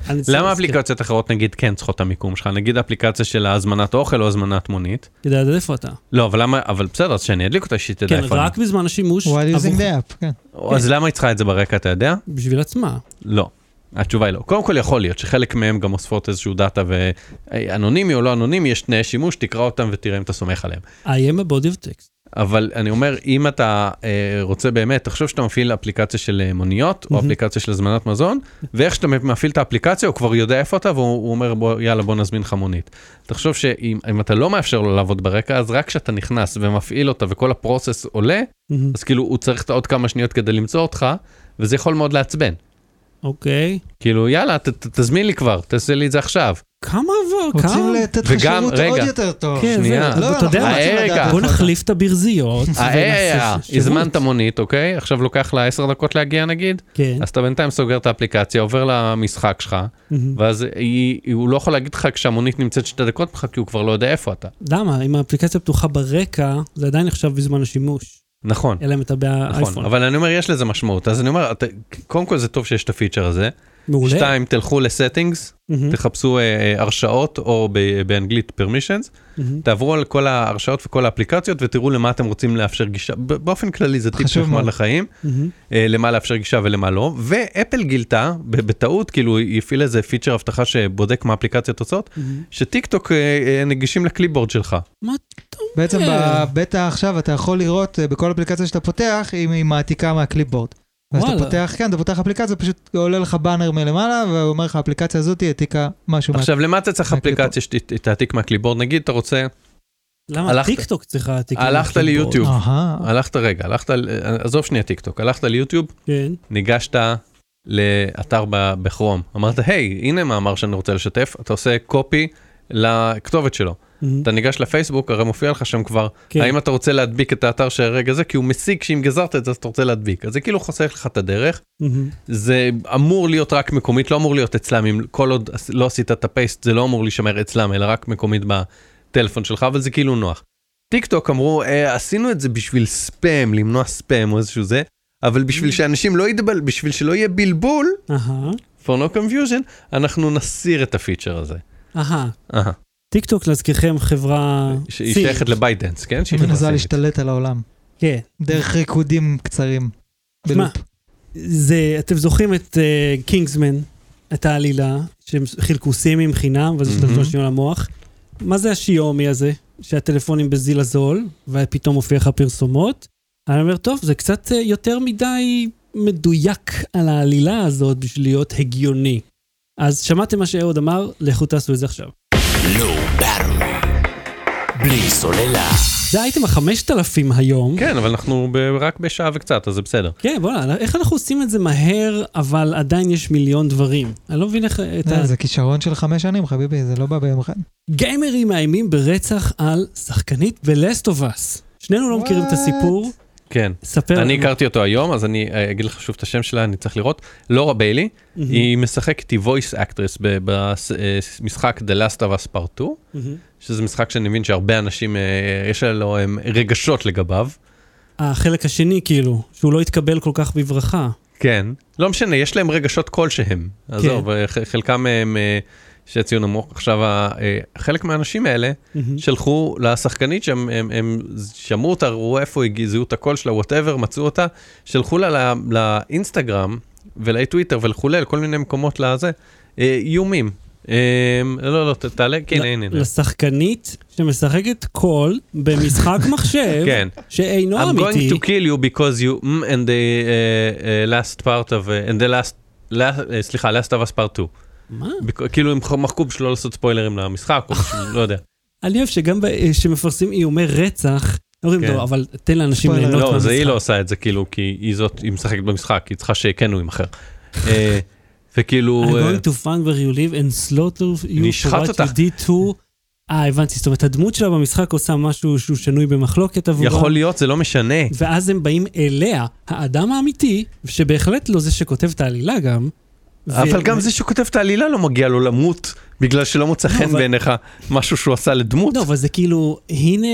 אני סתם למה. אפליקציות אחרות נגיד כן צריכות את המיקום שלך? נגיד אפליקציה של הזמנת אוכל או הזמנת מונית? כדאי לדעת איפה אתה. לא, אבל למה, אבל בסדר, אז שאני אדליק אותה שהיא תדע כן, איפה אני. רק בזמן השימוש. while using עבור- the app, כן. אז למה היא צריכה את זה ברקע, אתה יודע? בשביל עצמה. לא. התשובה היא לא. קודם כל יכול להיות שחלק מהם גם אוספות איזשהו דאטה ואנונימי או לא אנונימי, יש תנאי שימוש, תקרא אותם ותראה אם אתה סומך עליהם. I am a body of text. אבל אני אומר, אם אתה אה, רוצה באמת, תחשוב שאתה מפעיל אפליקציה של אה, מוניות, או. אפליקציה של הזמנת מזון, ואיך שאתה מפעיל את האפליקציה, הוא כבר יודע איפה אתה, והוא הוא אומר, בוא, יאללה, בוא נזמין לך מונית. תחשוב שאם אם אתה לא מאפשר לו לעבוד ברקע, אז רק כשאתה נכנס ומפעיל אותה וכל הפרוסס עולה. אז כאילו הוא צריך עוד כמה שניות כדי למצוא אותך, וזה יכול מאוד לעצבן. אוקיי. כאילו, יאללה, ת, ת, תזמין לי כבר, תעשה לי את זה עכשיו. כמה עבר? רוצים כמה? לתת לך וגם- שירות רגע. עוד יותר טוב. כן, שנייה. לא, אתה יודע מה? רוצים בוא נחליף את הברזיות. אה, אה, אה. הזמנת מונית, אוקיי? עכשיו לוקח לה 10 דקות להגיע נגיד, כן. אז אתה בינתיים סוגר את האפליקציה, עובר למשחק שלך. ואז היא, הוא לא יכול להגיד לך כשהמונית נמצאת שתי דקות ממך, כי הוא כבר לא יודע איפה אתה. למה? אם האפליקציה פתוחה ברקע, זה עדיין נחשב בזמן השימוש. נכון. אלא אם אתה באייפון. נכון, אבל אני אומר, יש לזה משמעות. אז אני אומר, אתה, קודם כל זה טוב שיש את הפיצ'ר הזה. מעולה. שתיים, תלכו ל settings, מהמם, תחפשו אה, אה, הרשאות, או ב- באנגלית permissions, מהמם. תעברו על כל ההרשאות וכל האפליקציות ותראו למה אתם רוצים לאפשר גישה. באופן כללי זה טיפ חשוב נחמד. לחיים, מהמם. אה, למה לאפשר גישה ולמה לא. ואפל גילתה, בטעות, כאילו היא הפעילה איזה פיצ'ר אבטחה שבודק מה האפליקציות עושות, מהמם. שטיק טוק אה, אה, נגישים ל clipboard שלך. מה? בעצם בבטא עכשיו אתה יכול לראות אה, בכל אפליקציה שאתה פותח אם היא מעתיקה מהקליפבורד. ואז אתה. פותח, כן, אתה פותח אפליקציה, פשוט עולה לך באנר מלמעלה, והוא אומר לך, האפליקציה הזאת העתיקה משהו. מה- עכשיו, למה אתה צריך מה clipboard. אפליקציה שתעתיק מה clipboard? נגיד אתה רוצה, למה הלכת- טיק טוק צריכה להעתיק? הלכת לנו ליוטיוב. הלכת רגע, הלכת, עזוב שנייה טיק טוק, הלכת ליוטיוב, כן. ניגשת לאתר בכרום, אמרת, היי, הנה מאמר שאני רוצה לשתף, אתה עושה copy לכתובת שלו. מהמם. אתה ניגש לפייסבוק, הרי מופיע לך שם כבר, כן. האם אתה רוצה להדביק את האתר של הרגע זה, כי הוא משיג שאם גזרת את זה אז אתה רוצה להדביק. אז זה כאילו חוסך לך את הדרך, מהמם. זה אמור להיות רק מקומית, לא אמור להיות אצלם, אם כל עוד לא עשית את ה paste, זה לא אמור להישמר אצלם, אלא רק מקומית בטלפון שלך, אבל זה כאילו נוח. טיק טוק אמרו, אה, עשינו את זה בשביל ספאם, למנוע ספאם או איזשהו זה, אבל בשביל שאנשים לא ידבל, בשביל שלא יהיה בלבול, אהה. for no confusion, אנחנו נסיר את הפיצ'ר הזה. אהה. אהה. טיק טוק להזכירכם חברה שהיא. שייכת ל ByteDance, כן? שהיא מנסה. להשתלט על העולם. כן. דרך ריקודים קצרים. בלופ. זה, אתם זוכרים את קינגסמן, את העלילה, שהם חילקו סימים חינם, ואז. השתמשו על המוח. מה זה השיומי הזה, שהטלפונים בזיל הזול, ופתאום מופיע לך פרסומות? אני אומר, טוב, זה קצת אה, יותר מדי מדויק על העלילה הזאת בשביל להיות הגיוני. אז שמעתם מה שאהוד אמר, לכו תעשו את זה עכשיו. Battery. בלי סוללה. זה האייטם החמשת אלפים היום. כן, אבל אנחנו ב- רק בשעה וקצת, אז זה בסדר. כן, בוא'נה, איך אנחנו עושים את זה מהר, אבל עדיין יש מיליון דברים? אני לא מבין איך את ה... אה, זה כישרון של חמש שנים, חביבי, זה לא בא ביום אחד. גיימרים מאיימים ברצח על שחקנית ב-Last of Us. שנינו לא מכירים את? הסיפור. כן. ספר אני לנו. הכרתי אותו היום, אז אני אה, אגיד לך שוב את השם שלה, אני צריך לראות. לורה ביילי, מהמם, היא משחקת איתי voice actress במשחק The Last of Us Part 2, מהמם. שזה משחק שאני מבין שהרבה אנשים, אה, יש לו אה, רגשות לגביו. החלק השני, כאילו, שהוא לא התקבל כל כך בברכה. כן. לא משנה, יש להם רגשות כלשהם. עזוב, אה, חלקם הם שציון נמוך. עכשיו, חלק מהאנשים האלה מהמם. שלחו לשחקנית שהם הם, הם שמעו אותה, ראו איפה היא, זיהו את הקול שלה, whatever, מצאו אותה, שלחו לה לא- לאינסטגרם ולטוויטר ולכולי, לכל מיני מקומות לזה, איומים. אה, לא, לא, תעלה, כן, הנה, הנה. לשחקנית שמשחקת קול במשחק מחשב, כן. שאינו I'm אמיתי. going to kill you because you, mm, and the uh, uh, last part of, uh, and the last, last uh, סליחה, last of us part 2. מה? כאילו הם מחקו בשביל לא לעשות ספוילרים למשחק, או בשביל, לא יודע. אני אוהב שגם ב- כשמפרסמים איומי רצח, אומרים, כן. טוב, אבל תן לאנשים. ליהנות לא, זה היא מהמשחק." לא עושה את זה כאילו, כי היא זאת, היא משחקת במשחק, היא צריכה שכן הוא יימכר. וכאילו, I'm אה, going to find where you live and slaughter you for what אותך. you did to... אה, הבנתי, זאת אומרת, הדמות שלה במשחק עושה משהו שהוא שנוי במחלוקת עבורה. יכול להיות, זה לא משנה. ואז הם באים אליה, האדם האמיתי, שבהחלט לא זה שכותב את העלילה גם. ו- אבל גם זה שכותב את העלילה לא מגיע לו למות, בגלל שלא מוצא לא, חן אבל- בעיניך משהו שהוא עשה לדמות. לא, אבל זה כאילו, הנה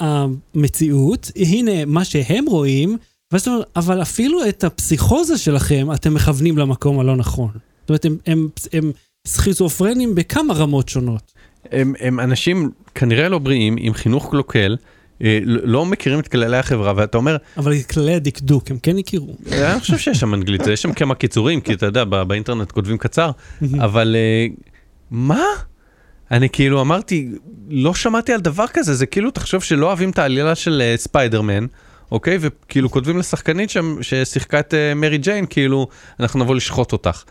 המציאות, הנה מה שהם רואים, ואז אתה אומר, אבל אפילו את הפסיכוזה שלכם, אתם מכוונים למקום הלא נכון. זאת אומרת, הם, הם, הם סכיזופרנים בכמה רמות שונות. הם, הם אנשים כנראה לא בריאים, עם חינוך קלוקל, אה, לא מכירים את כללי החברה, ואתה אומר, אבל את כללי הדקדוק, הם כן הכירו. אה, אני חושב שיש שם אנגלית, יש שם כמה קיצורים, כי אתה יודע, בא- באינטרנט כותבים קצר, אבל אה, מה? אני כאילו אמרתי, לא שמעתי על דבר כזה, זה כאילו תחשוב שלא אוהבים את העלילה של אה, ספיידרמן, אוקיי? וכאילו כותבים לשחקנית שם, ששיחקה את אה, מרי ג'יין, כאילו, אנחנו נבוא לשחוט אותך.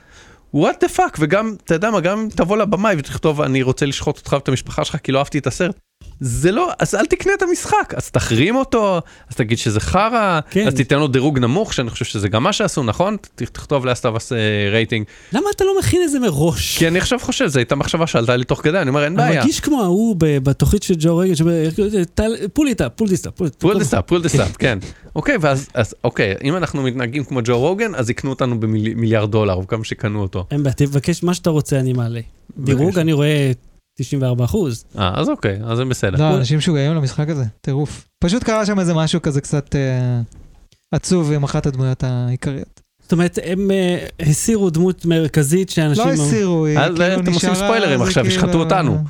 what the fuck, וגם, אתה יודע מה, גם תבוא לבמאי ותכתוב, אני רוצה לשחוט אותך ואת המשפחה שלך, כי לא אהבתי את הסרט. זה לא, אז אל תקנה את המשחק, אז תחרים אותו, אז תגיד שזה חרא, כן. אז תיתן לו דירוג נמוך, שאני חושב שזה גם מה שעשו, נכון? תכתוב Last of Us rating. למה אתה לא מכין את זה מראש? כי אני עכשיו חושב, זו הייתה מחשבה שעלתה לי תוך כדי, אני אומר, אין אני בעיה. מרגיש כמו ההוא בתוכנית של ג'ו רגל, פול איתה, פול דיסטה, פול פול דה סאפ, פול דה סאפ, כן. אוקיי, ואז, אז אוקיי, אם אנחנו מתנהגים כמו ג'ו רוגן, אז יקנו אותנו במיליארד דולר, או כמה שקנו אותו. אין בעיה, תבקש מה שאתה רוצה, אני מעלה. דירוג. אני רואה 94 אחוז. אה, אז אוקיי, אז זה בסדר. לא, אנשים משוגעים למשחק הזה, טירוף. פשוט קרה שם איזה משהו כזה קצת אה, עצוב עם אחת הדמויות העיקריות. זאת אומרת, הם אה, הסירו דמות מרכזית שאנשים... לא הסירו, היא אז כאילו אתם עושים נשארה, ספוילרים עכשיו, כאילו- ישחטו אותנו.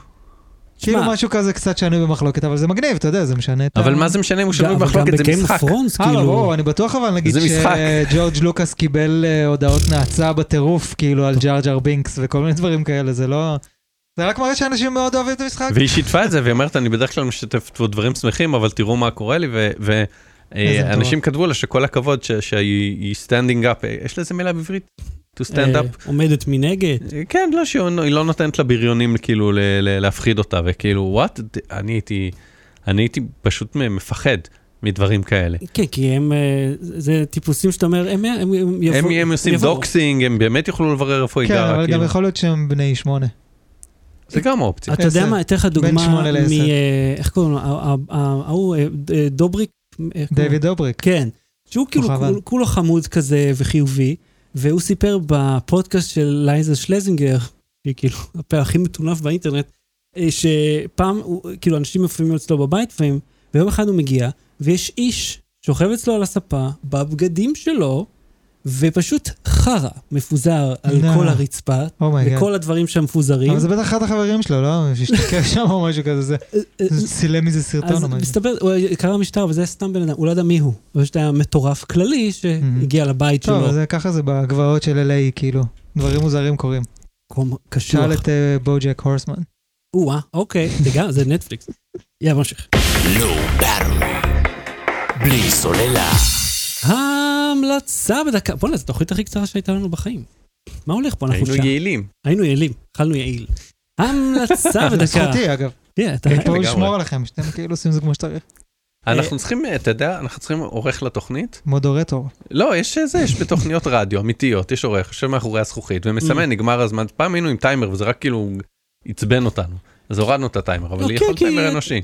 כאילו משהו כזה קצת שנוי במחלוקת, אבל זה מגניב, אתה יודע, זה משנה את ה... אבל מה זה משנה אם הוא שנוי במחלוקת, זה משחק. אה, לא, כאילו... ברור, אני בטוח אבל נגיד. שג'ורג' לוקאס קיבל אה, הודעות נאצה בטירוף, כאילו על ג'אר ג'אר בינקס וכל מיני דברים כאלה, זה לא... זה רק מראה שאנשים מאוד אוהבים את המשחק. והיא שיתפה את זה, והיא אומרת, אני בדרך כלל משתפת פה דברים שמחים, אבל תראו מה קורה לי, ואנשים כתבו לה שכל הכבוד שהיא standing up, יש לזה מילה בעברית? to stand אה, up? עומדת מנגד. כן, לא, שהיא לא נותנת לבריונים כאילו להפחיד אותה, וכאילו, what, אני הייתי, אני הייתי פשוט מפחד מדברים כאלה. כן, כי הם... אה, זה טיפוסים שאתה אומר, הם הם- הם הם יבואו. הם עושים יבואו. doxing, הם באמת יוכלו לברר איפה היא כן, גרה, אבל גם כאילו. יכול להיות שהם בני שמונה. זה גם אופציה. אתה יודע. מה, אתן לך דוגמה מ... אה, איך קוראים לו? ההוא, אה, ד- אה, דובריק? דיוויד דובריק. כן. שהוא כאילו כולו חמוד כזה וחיובי, והוא סיפר בפודקאסט של לייזה שלזינגר, שהיא כאילו הפה הכי מטונף באינטרנט, שפעם, כאילו אנשים מופיעים אצלו בבית, והם- ויום אחד הוא מגיע, ויש איש שוכב אצלו על הספה, בבגדים שלו, ופשוט חרא מפוזר על נו. כל הרצפה, oh my god. וכל הדברים שם מפוזרים. אבל זה בטח אחד החברים שלו, לא? שהשתכר שם או משהו כזה, זה אה, אה, צילם מזה סרטון אז או משהו. מסתבר, הוא קרא משטר, אבל זה היה סתם בן אדם, הוא לא ידע מי הוא. הוא פשוט היה מטורף כללי שהגיע לבית טוב, שלו. זה ככה זה בגבעות של LA, כאילו. דברים מוזרים קורים. מקום קשוח. שאל את אה, בוג'ק הורסמן. או-אה, אוקיי, זה גם, זה נטפליקס. יאללה, ממשיך. בלי סוללה. ההמלצה בדקה, בוא'נה, זו התוכנית הכי קצרה שהייתה לנו בחיים. מה הולך פה? אנחנו היינו שם. יעילים. היינו יעילים, אכלנו יעיל. המלצה בדקה. לזכותי, אגב. כן, אתה- פה. לשמור עליכם, שאתם כאילו עושים את זה כמו שצריך. אנחנו צריכים, אתה יודע, אנחנו צריכים עורך לתוכנית. מודורטור. לא, יש זה, יש בתוכניות רדיו אמיתיות, יש עורך, יושב מאחורי הזכוכית, ומסמן, נגמר הזמן. פעם היינו עם טיימר, וזה רק כאילו עצבן אותנו. אז הורדנו את הטיימר, אבל לא, יכול טיימר אנושי.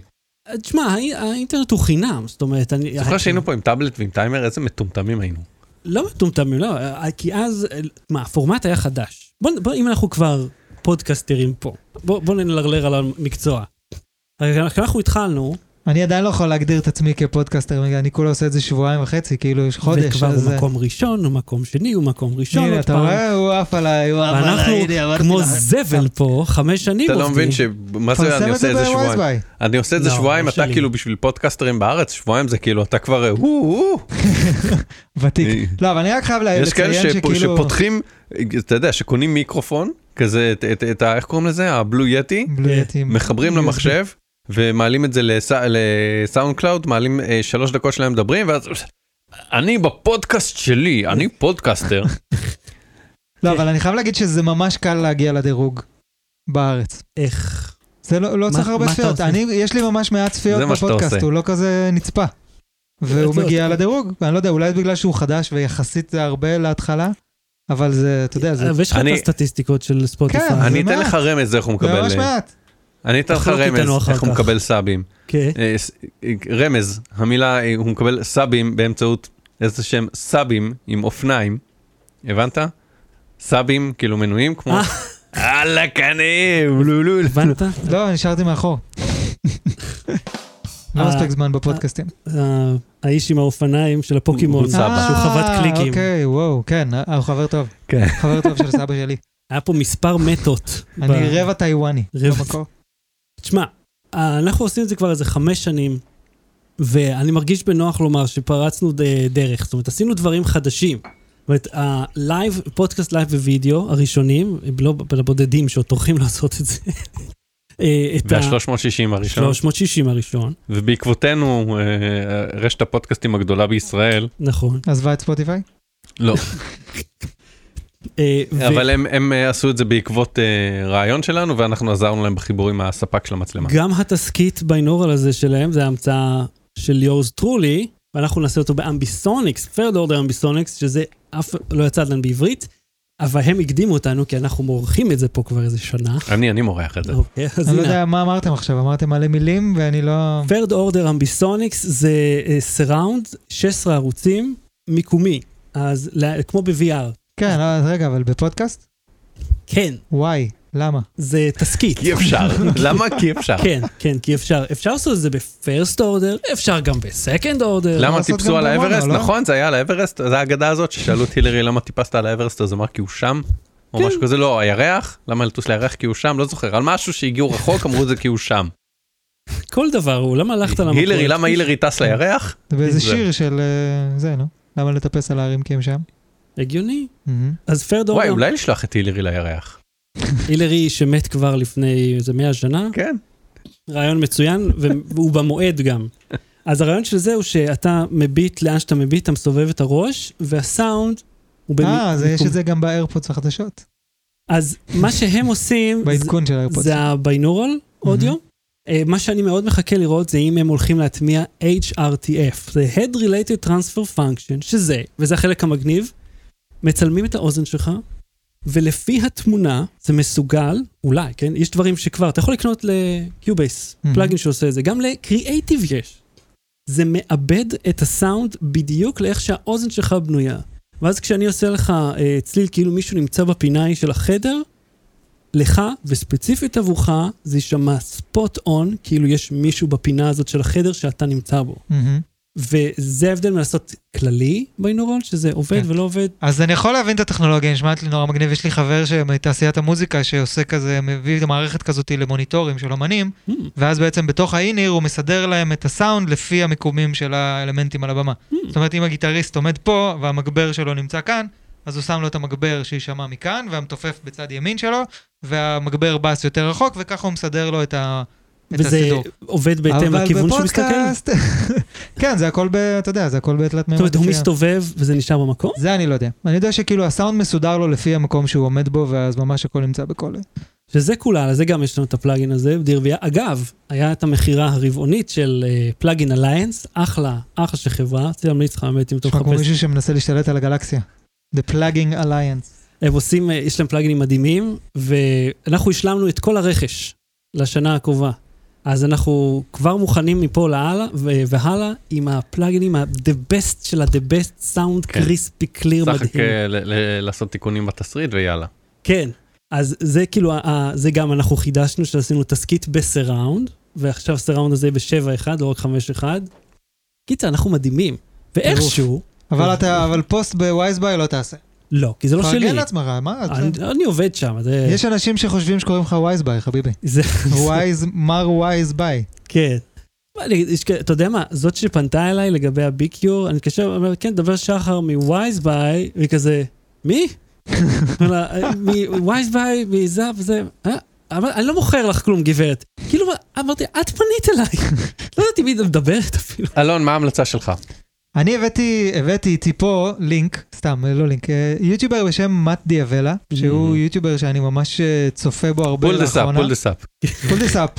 תשמע, האי- האינטרנט הוא חינם, זאת אומרת, אני... זוכר שהיינו פה עם טאבלט ועם טיימר, איזה מטומטמים היינו. לא מטומטמים, לא, כי אז, מה, הפורמט היה חדש. בוא, בוא אם אנחנו כבר פודקסטרים פה, בוא, בוא נלרלר על המקצוע. אנחנו התחלנו, אני עדיין לא יכול להגדיר את עצמי כפודקאסטר, אני כולה עושה את זה שבועיים וחצי, כאילו יש חודש. וכבר אז, הוא אה, מקום ראשון, הוא מקום שני, הוא מקום ראשון, הנה, אתה. רואה? הוא עף עליי, הוא עף עליי. ואנחנו כמו. זבל פה, חמש שנים אתה לא עובדים. מבין שמה זה, אני עושה את זה שבועיים. בווייזביי. אני עושה את זה לא, שבועיים, לא אתה. כאילו בשביל פודקאסטרים בארץ, שבועיים זה כאילו, אתה כבר, אה, ותיק. לא, אבל אני רק חייב לה- יש כאלה לציין שפ- שכאילו... שפותחים, אתה יודע, שקונים מיקרופון, כזה, את- ה... איך קוראים לזה? ה Blue Yeti. מחברים למחשב, ומעלים את זה לס- ל SoundCloud, מעלים אה, שלוש דקות שלהם מדברים, ואז... אני בפודקאסט שלי, אני פודקאסטר. לא, אבל אני חייב להגיד שזה ממש קל להגיע לדירוג בארץ. איך? זה לא לא מה- צריך הרבה צפיות. אני, יש לי ממש מעט צפיות זה בפודקאסט. הוא לא כזה נצפה. והוא לא, מגיע לדירוג, אני לא יודע, אולי בגלל שהוא חדש ויחסית זה הרבה להתחלה, אבל זה, אתה יודע, זה אבל יש לך את הסטטיסטיקות של ספוטיפיי. כן, אני זה אתן. לך רמז איך הוא זה מקבל... ממש אה, מעט. אני אתן לך רמז איך הוא. מקבל סאבים. כן. אה, אה, רמז, המילה, אה, הוא מקבל סאבים באמצעות איזה שהם סאבים עם אופניים, הבנת? סאבים, כאילו מנויים, כמו... אללה קנים, לולול. הבנת? לא, נשארתי מאחור. לא מספיק זמן בפודקאסטים. האיש עם האופניים של הפוקימון. שהוא חוות קליקים. אוקיי, וואו, כן, הוא חבר טוב. כן. חבר טוב של סבא שלי. היה פה מספר מתות. ב- אני רבע טיוואני. רבע. במקור. תשמע, אנחנו עושים את זה כבר איזה חמש שנים, ואני מרגיש בנוח לומר שפרצנו דרך. זאת אומרת, עשינו דברים חדשים. זאת אומרת, הלייב, פודקאסט לייב ווידאו הראשונים, הם לא לבודדים שעוד טורחים לעשות את זה, אה, את וה-360 הראשון, ה-360 הראשון, ובעקבותינו אה, רשת הפודקאסטים הגדולה בישראל, נכון. עזבה את ספוטיפיי? לא, אבל הם, הם אה, עשו את זה בעקבות אה, רעיון שלנו ואנחנו עזרנו להם בחיבור עם הספק של המצלמה. גם התסכית binaural הזה שלהם, זה המצאה של יורס טרולי, ואנחנו נעשה אותו ב ambisonics, third order ambisonics, שזה אף לא יצא עדיין בעברית, אבל הם הקדימו אותנו, כי אנחנו מורחים את זה פה כבר איזה שנה. אני, אני מורח את זה. אוקיי, אז אני לא. יודע מה אמרתם עכשיו, אמרתם מלא מילים ואני לא... third order ambisonics זה surround, 16 ערוצים, מיקומי. אז כמו ב-VR. כן, לא, אז רגע, אבל בפודקאסט? כן, וואי, למה? זה תסכית. כי אפשר. למה? כי אפשר. כן, כן, כי אפשר. אפשר לעשות את זה ב first order, אפשר גם ב second order. למה טיפסו על האברסט? לא? נכון, זה היה על האברסט, זה האגדה הזאת ששאלו את הילרי למה טיפסת על האברסט, אז אמר כי הוא שם. או כן. משהו כזה, לא, הירח, למה לטוס לירח כי הוא שם, לא זוכר, על משהו שהגיעו רחוק אמרו את זה כי הוא שם. כל דבר הוא, למה הלכת למקום? הילרי, למה הילרי טס לירח? זה באיזה זה. שיר של אה, זה, נו? למה לטפס על ההרים כי הם שם? הגיוני. מהמם. אז פרד וואי, אורדר, אולי לשלוח את הילרי לירח. הילרי שמת כבר לפני איזה 100 שנה, כן. רעיון מצוין, והוא במועד גם. אז הרעיון של זה הוא שאתה מביט לאן שאתה מביט, אתה מסובב את הראש, והסאונד הוא במ- אה, אז יש במקום- את זה גם ב AirPods החדשות. אז מה שהם עושים, בעדכון של ה AirPods. זה ה binaural audio. אה, מה שאני מאוד מחכה לראות זה אם הם הולכים להטמיע HRTF, זה Head Related Transfer Function, שזה, וזה החלק המגניב, מצלמים את האוזן שלך, ולפי התמונה זה מסוגל, אולי, כן? יש דברים שכבר, אתה יכול לקנות ל Cubase, Mhm. plugin שעושה את זה, גם לקריאייטיב יש. זה מאבד את הסאונד בדיוק לאיך שהאוזן שלך בנויה. ואז כשאני עושה לך אה, צליל כאילו מישהו נמצא בפינה של החדר, לך, וספציפית עבורך, זה יישמע ספוט און, כאילו יש מישהו בפינה הזאת של החדר שאתה נמצא בו. מהמם. וזה ההבדל מלעשות כללי ביינורול, שזה עובד כן. ולא עובד. אז אני יכול להבין את הטכנולוגיה, נשמעת לי נורא מגניב. יש לי חבר מתעשיית המוזיקה שעושה כזה, מביא את המערכת כזאת למוניטורים של אמנים, Hmm, ואז בעצם בתוך האיניר הוא מסדר להם את הסאונד לפי המיקומים של האלמנטים על הבמה. hmm. זאת אומרת, אם הגיטריסט עומד פה והמגבר שלו נמצא כאן, אז הוא שם לו את המגבר שיישמע מכאן, והמתופף בצד ימין שלו, והמגבר בס יותר רחוק, וככה הוא מסדר לו את, ה... וזה הסידור. עובד בהתאם לכיוון שהוא מסתכל? בפודקאסט- כן, זה הכל ב... אתה יודע, זה הכל בתלת זאת מימד. אומרת, הוא מסתובב וזה נשאר במקום? זה אני לא יודע. אני יודע שכאילו הסאונד מסודר לו לפי המקום שהוא עומד בו, ואז ממש הכל נמצא בכל... שזה כולה, על זה גם יש לנו את הפלאגין הזה, דיר אגב, היה את המכירה הרבעונית של פלאגין אליינס, אחלה, אחלה של חברה, רציתי להמליץ לך באמת אם אתה נשמע כמו מחפש. מישהו שמנסה להשתלט על הגלקסיה. The Plugging Alliance. הם עושים, אה, יש להם פלאגינים מדהימים, ואנחנו השלמנו את כל הרכש לשנה הקרובה. אז אנחנו כבר מוכנים מפה להלאה, והלאה עם הפלאגינים ה-the best של ה-the best sound כן. קריספי קליר צריך מדהים. ל- ל- לעשות תיקונים בתסריט ויאללה. כן, אז זה כאילו, זה גם אנחנו חידשנו שעשינו תסכית בסיראונד, ועכשיו הסיראונד הזה ב-7-1, לא רק 5-1. קיצר, אנחנו מדהימים. ואיכשהו, אבל אתה, אבל פוסט בווייזביי לא תעשה. לא, כי זה לא שלי. פרגן לעצמך, מה? אני, אני עובד שם, זה... יש אנשים שחושבים שקוראים לך ווייזביי, חביבי. זה, ווייז, מר. כן. אני, יש, כאלה- אתה יודע מה, זאת שפנתה אליי לגבי הבי קיור, אני מתקשר, אומר, כן, דבר שחר מווייזביי, והיא כזה, מי? "אה, מווייזביי, מזה וזה, "אה, אבל אני לא מוכר לך כלום, גברת. כאילו, אמרתי, את פנית אליי. לא ידעתי מי מדברת אפילו. אלון, מה ההמלצה שלך? אני הבאתי, הבאתי איתי פה לינק, סתם, לא לינק, אה, יוטיובר בשם Matt D'Avella, שהוא Mhm. יוטיובר שאני ממש אה, צופה בו הרבה פול לאחרונה. פול דסאפ. פול דסאפ,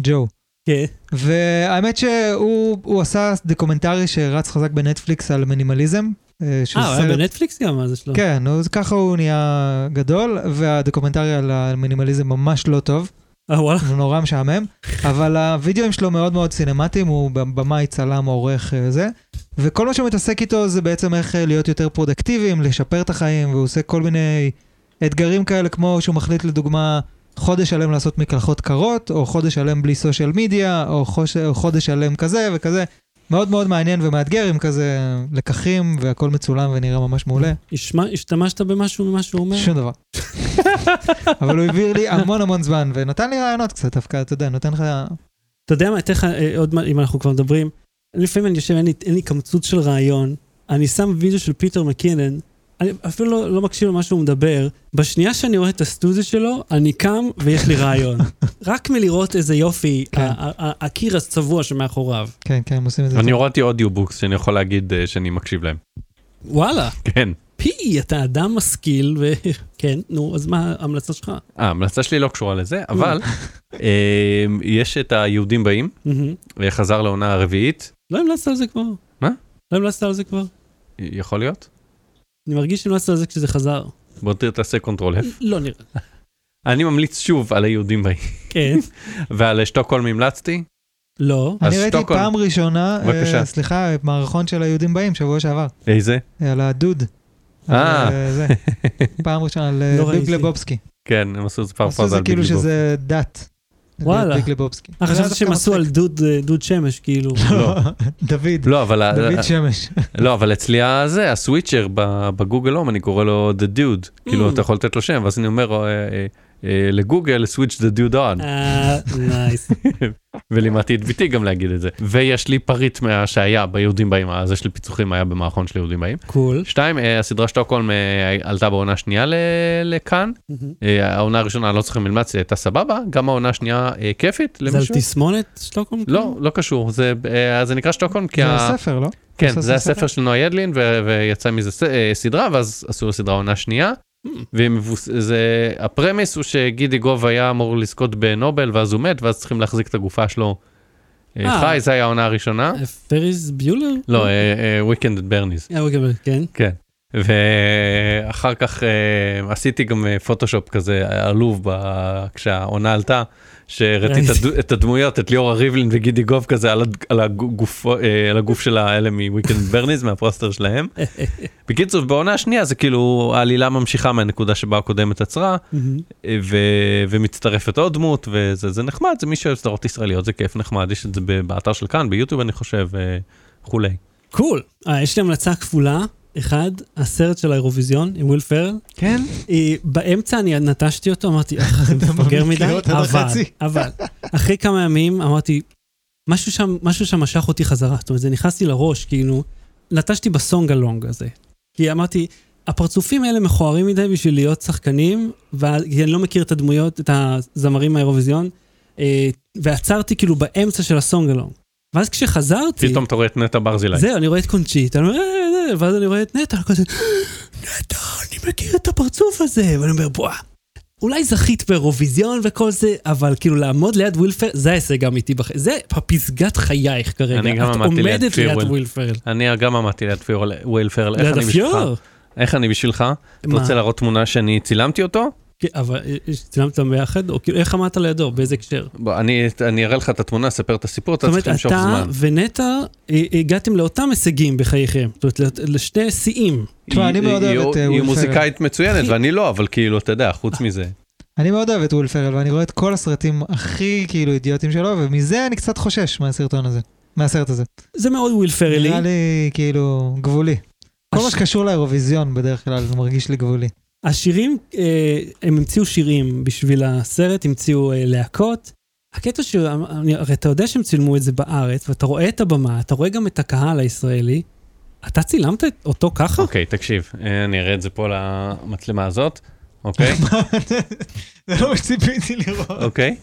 ג'ו. כן. והאמת שהוא הוא עשה דוקומנטרי שרץ חזק בנטפליקס על מינימליזם. אה, אה, הוא היה בנטפליקס גם, מה זה שלו? כן, אז ככה הוא נהיה גדול, והדוקומנטרי על המינימליזם ממש לא טוב, אה, וואלה. הוא נורא משעמם, אבל הווידאוים שלו מאוד מאוד סינמטיים, הוא במאי, צלם, עורך, אה, זה, וכל מה שהוא מתעסק איתו זה בעצם איך אה, להיות יותר פרודקטיביים, לשפר את החיים, והוא עושה כל מיני אתגרים כאלה, כמו שהוא מחליט לדוגמה חודש שלם לעשות מקלחות קרות, או חודש שלם בלי social media, או חוש- או חודש שלם כזה וכזה. מאוד מאוד מעניין ומאתגר עם כזה לקחים והכל מצולם ונראה ממש מעולה. השמע- השתמשת במשהו ממה שהוא אומר? שום דבר. אבל הוא העביר לי המון המון זמן ונתן לי רעיונות קצת דווקא, אתה יודע, נותן לך... אתה יודע מה, אתן לך אה, עוד מה, אם אנחנו כבר מדברים, לפעמים אני יושב, אין לי, אין לי קמצוץ של רעיון, אני שם וידאו של פיטר מקינן, אני אפילו לא, לא מקשיב למה שהוא מדבר. בשנייה שאני רואה את הסטודיו שלו, אני קם ויש לי רעיון. רק מלראות איזה יופי, כן. הקיר הצבוע שמאחוריו. כן, כן, הם עושים את זה. אני. הורדתי audiobooks שאני יכול להגיד אה, שאני מקשיב להם. וואלה, כן. פי, אתה אדם משכיל, וכן, נו, אז מה ההמלצה שלך? אה, ההמלצה שלי לא קשורה לזה, אבל אה, יש את היהודים באים, מהמם. אה, חזר לעונה הרביעית, לא המלצת על זה כבר. מה? לא המלצת על זה כבר. יכול להיות? אני מרגיש שהמלצת על זה כשזה חזר. בוא תראה, תעשה control F. לא נראה. אני ממליץ שוב על היהודים באים, כן. ועל שטוקהולם המלצתי. לא. אני ראיתי שטוקהולם. פעם ראשונה, אה, בבקשה. סליחה, מערכון של היהודים באים, שבוע שעבר, איזה? על הדוד. אה. אה, זה. פעם ראשונה על אה, לא ביג ראיתי. לבובסקי. כן, הם עשו את זה עשו פרפרזה זה על כאילו ביג ליבוב. שזה דת. וואלה. ביג לבובסקי. אה, חשבתי שהם עשו על. דוד, דוד שמש, כאילו. לא. דוד. לא, אבל דוד שמש. לא, אבל אצלי הזה, ה switcher ב- בגוגל הום, אני קורא לו The Dude. כאילו, Mm. אתה יכול לתת לו שם, ואז אני אומר אה, אה, לגוגל, switch the dude on. אה, nice. ולימדתי את ביתי גם להגיד את זה. ויש לי פריט מה שהיה ביהודים באים, אז יש לי פיצוחים, היה במערכון של יהודים באים. Cool. שתיים, אה, הסדרה שטוקהולם אה, עלתה בעונה שנייה ל- לכאן. אה, העונה הראשונה, לא צריכים ללמד, הייתה סבבה, גם העונה השנייה אה, כיפית זה על. תסמונת שטוקהולם? לא, לא קשור, זה אה, זה נקרא שטוקהולם כי זה ה- הספר, לא? כן, זה ספר? הספר של נועה ידלין, ויצא מזה אה, סדרה, ואז עשו לו סדרה עונה שנייה. וזה, הפרמיס הוא שגידי גוב היה אמור לזכות בנובל, ואז הוא מת, ואז צריכים להחזיק את הגופה שלו אה, אה. חי, זה היה העונה הראשונה. אה, פריס ביולר? לא, אה, אוקיי, כן. כן. ואחר כך אה, עשיתי גם אה, פוטושופ כזה עלוב ב- כשהעונה עלתה, שהראיתי את הדמויות, את ליאורה ריבלין וגידי גוב כזה על הגוף, אה, על הגוף של האלה מ-Weekend Bernie's, מהפוסטר שלהם. בקיצור, בעונה השנייה זה כאילו העלילה ממשיכה מהנקודה שבה הקודמת עצרה. אה, ו- ומצטרפת עוד דמות, וזה זה נחמד, זה מי שאוהב סדרות ישראליות, זה כיף נחמד, יש את זה באתר של כאן, ביוטיוב אני חושב, אה, וכולי. Cool. אה, יש לי המלצה כפולה. אחד, הסרט של האירוויזיון עם וויל פרל. כן? אה, באמצע אני נטשתי אותו, אמרתי, "אה, זה מפגר מדי, אבל. אבל, אחרי כמה ימים אמרתי, משהו שם, משהו שם משך אותי חזרה, זאת אומרת, זה נכנס לי לראש, כאילו, נטשתי ב song along הזה. כי אמרתי, הפרצופים האלה מכוערים מדי בשביל להיות שחקנים, ואני לא מכיר את הדמויות, את הזמרים מהאירוויזיון, אה, ועצרתי כאילו באמצע של ה song along. ואז כשחזרתי, פתאום אתה רואה את נטע ברזילי. זהו, אני רואה את קונצ'יטה, אני אומר, "אה, אה", ואז אני רואה את נטע, כזה, נטע, אני מכיר את הפרצוף הזה, ואני אומר, בוא, אולי זכית באירוויזיון וכל זה, אבל כאילו לעמוד ליד וויל פרל, זה ההישג האמיתי בחיים, זה הפסגת חייך כרגע. אני גם את עמדתי ליד עומדת ליד פירוול. וויל פרל. אני גם עמדתי ליד פיורל- וויל פרל, איך ליד אני בשבילך? הפיור. איך אני בשבילך? אתה? רוצה להראות תמונה שאני צילמתי אותו? כן, אבל אה, צילמת אותם ביחד, או כאילו, איך עמדת לידו, באיזה הקשר? בוא, אני אני אראה לך את התמונה, אספר את הסיפור, אתה זאת צריך אומרת, למשוך אתה זמן. ונטע אה, הגעתם לאותם הישגים בחייכם, זאת אומרת, לשני שיאים. תשמע, אני מאוד אוהב את, אה, היא מוזיקאית מצוינת. ואני לא, אבל כאילו, אתה יודע, חוץ מזה. אני מאוד אוהב את וויל פרל, ואני רואה את כל הסרטים הכי כאילו אידיוטים שלו, ומזה אני קצת חושש מהסרטון הזה, מהסרט הזה. זה מאוד וויל פרלי. נראה לי כאילו גבולי. כל מה שקשור לאירוויזיון בדרך כלל זה מרגיש לי גבולי. השירים, אה, הם המציאו שירים בשביל הסרט, המציאו אה, להקות. הקטע ש... הרי אתה יודע שהם צילמו את זה בארץ, ואתה רואה את הבמה, אתה רואה גם את הקהל הישראלי. אתה צילמת אותו ככה? אוקיי, תקשיב, אה, אני אראה את זה פה למצלמה הזאת, אוקיי? זה לא מה שציפיתי לראות. אוקיי.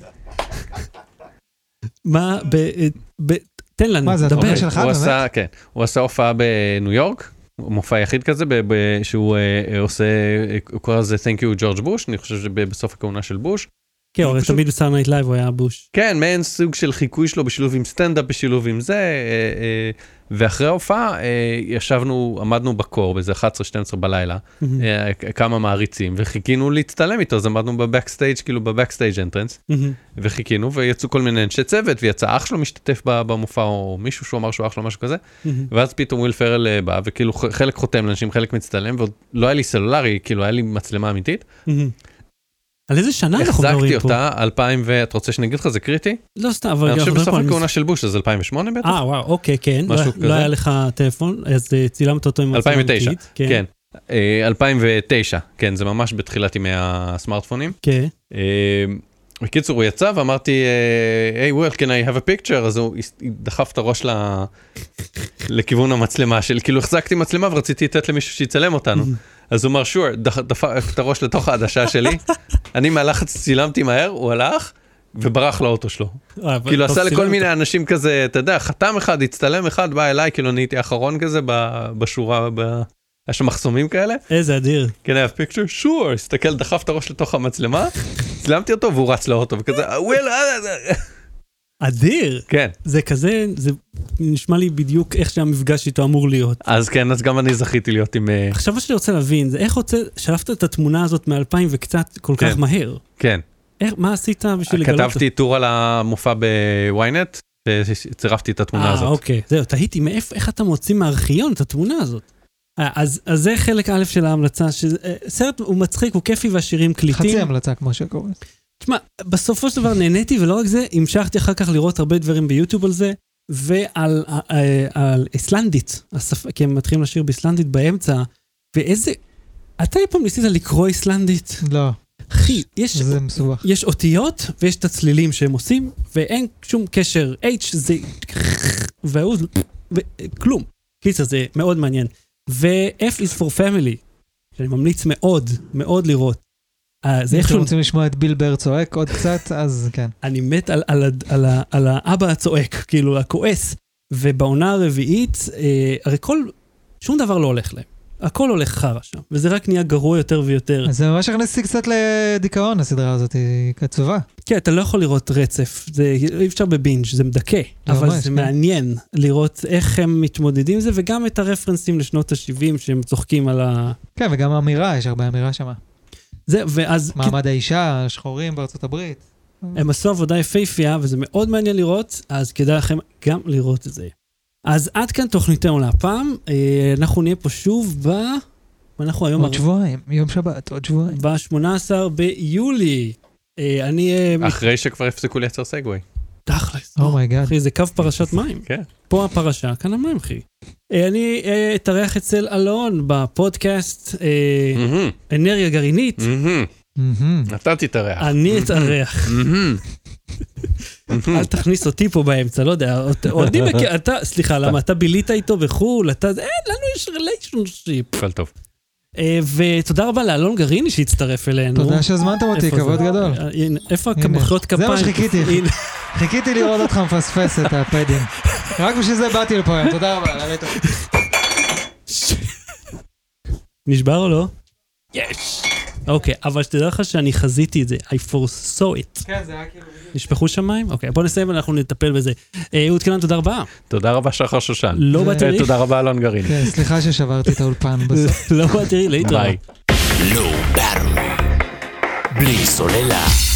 מה, ב... ב... תן לנו, מה זה, דבר. התמונה שלך? הוא באמת? עשה, כן, הוא עשה הופעה בניו יורק, מופע יחיד כזה, ב- ב- שהוא אה, אה, עושה, אה, הוא קורא לזה Thank you ג'ורג' בוש, אני חושב שבסוף הכהונה של בוש. כן, הרי פשוט- תמיד בסאר נייט לייב הוא היה בוש. כן, מעין סוג של חיקוי שלו בשילוב עם סטנדאפ, בשילוב עם זה, אה, אה, ואחרי ההופעה אה, ישבנו, עמדנו בקור באיזה 11-12 בלילה, מהמם, אה, כמה מעריצים, וחיכינו להצטלם איתו, אז עמדנו ב backstage, כאילו ב backstage entrance, מהמם. וחיכינו, ויצאו כל מיני אנשי צוות, ויצא אח שלו משתתף במופע, או מישהו שהוא אמר שהוא אח שלו, משהו כזה, מהמם. ואז פתאום וויל פרל אה, בא, וכאילו חלק חותם לאנשים, חלק מצטלם, ועוד לא היה לי סלולרי, כאילו היה לי מצלמה אמיתית. מהמם. על איזה שנה אנחנו החזקתי מדברים פה? אותה, 2000 ו... אתה רוצה שאני אגיד לך, זה קריטי? לא סתם, אבל אני חושב מדברים בסוף פה על הכהונה של בוש, אז 2008 בטח? אה, וואו, אוקיי, כן. לא- משהו לא כזה. היה לך טלפון, אז אה, צילמת אותו עם מצלמה 2009, אמיתית, כן. כן. אה, 2009, כן, זה ממש בתחילת ימי הסמארטפונים. כן. בקיצור, הוא יצא ואמרתי, היי, well, can I have a picture? אז הוא דחף את הראש ל... לכיוון המצלמה שלי, כאילו החזקתי מצלמה ורציתי לתת למישהו שיצלם אותנו. אז הוא אמר, sure, דח- דפק את הראש לתוך העדשה שלי, אני מהלחץ צילמתי מהר, הוא הלך וברח לאוטו שלו. אה, כאילו עשה לכל. מיני אנשים כזה, אתה יודע, חתם אחד, הצטלם אחד, בא אליי, כאילו אני הייתי האחרון כזה בשורה. היה שם מחסומים כאלה. איזה אדיר. can I have picture? sure, הסתכל, דחף את הראש לתוך המצלמה, צילמתי אותו והוא רץ לאוטו וכזה, well, אה, אה, אדיר. כן. זה כזה, זה נשמע לי בדיוק איך שהמפגש איתו אמור להיות. אז כן, אז גם אני זכיתי להיות עם... אה, עכשיו מה שאני רוצה להבין זה איך רוצה, שלפת את התמונה הזאת מ-2000 וקצת כל כך כן. מהר. כן. איך, מה עשית בשביל לגלות? כתבתי טור על המופע בוויינט, וצירפתי את התמונה אה, הזאת. אוקיי. זהו, תהיתי מאיפה, איך אתה מוציא מהארכיון את התמונה הזאת. אה, אז, אז זה חלק א' של ההמלצה, שסרט הוא מצחיק, הוא כיפי והשירים קליטים. חצי המלצה כמו שקוראים. תשמע, בסופו של דבר נהניתי, ולא רק זה, המשכתי אחר כך לראות הרבה דברים ביוטיוב על זה, ועל אה, על איסלנדית, השפ... כי הם מתחילים לשיר באיסלנדית באמצע, ואיזה... אתה אי פעם ניסית לקרוא איסלנדית? לא, אחי, יש, זה מסובך. יש אותיות ויש את הצלילים שהם עושים, ואין שום קשר. H זה... והוא... וכלום. קיצר, זה מאוד מעניין. ו-F is for family, שאני ממליץ מאוד, מאוד לראות. אה, זה אם אתם איכשהו... רוצים לשמוע את ביל בר צועק עוד קצת, אז כן. אני מת על, על, על, ה- על האבא הצועק, כאילו, הכועס. ובעונה הרביעית, אה, הרי כל, שום דבר לא הולך להם. הכל הולך חרא שם, וזה רק נהיה גרוע יותר ויותר. אז זה ממש הכניס קצת לדיכאון, הסדרה הזאת, היא עצובה. כן, אתה לא יכול לראות רצף, זה אי אפשר בבינג', זה מדכא, אבל ממש, זה כן. מעניין לראות איך הם מתמודדים עם זה, וגם את הרפרנסים לשנות ה-70 שהם צוחקים על ה... כן, וגם אמירה, יש הרבה אמירה שם. זה, ואז מעמד האישה, השחורים בארצות הברית. הם עשו עבודה יפהפייה, וזה מאוד מעניין לראות, אז כדאי לכם גם לראות את זה. אז עד כאן תוכניתנו להפעם, אה, אנחנו נהיה פה שוב ב... אנחנו היום עוד שבועיים, יום שבת, עוד שבועיים. ב-18 ביולי. אה, אני אהיה... אחרי שכבר הפסיקו לייצר סגווי. תכלס. Oh my God. אחי, זה קו פרשת מים. כן. פה הפרשה, כאן המים, אחי. אה, אני אה, אתארח אצל אלון בפודקאסט אה, אנרגיה גרעינית. אתה תתארח. אני אתארח. אל תכניס אותי פה באמצע, לא יודע, אוהדים, מכיר- אתה, סליחה, למה אתה בילית איתו בחו"ל, אתה, אין, לנו יש ריליישנשיפ. הכל טוב. ותודה רבה לאלון גריני שהצטרף אלינו. תודה שהזמנתם אותי? כבוד גדול. אה, הנה, איפה הנה. המחיאות זה כפיים? מה שחיכיתי. חיכיתי לראות אותך מפספס את הפדים. רק בשביל זה באתי לפה היום, תודה רבה. נשבר או לא? יש. אוקיי, אבל שתדע לך שאני חזיתי את זה, I foresaw it. כן, זה היה כאילו... נשפכו שמיים? אוקיי, בוא נסיים ואנחנו נטפל בזה. אה, אהוד קלן, תודה רבה. תודה רבה שחר שושן. לא באתי לי, תודה רבה אלון גרעין. כן, סליחה ששברתי את האולפן בסוף. לא באתי לי, להתראות. ביי. בלי סוללה.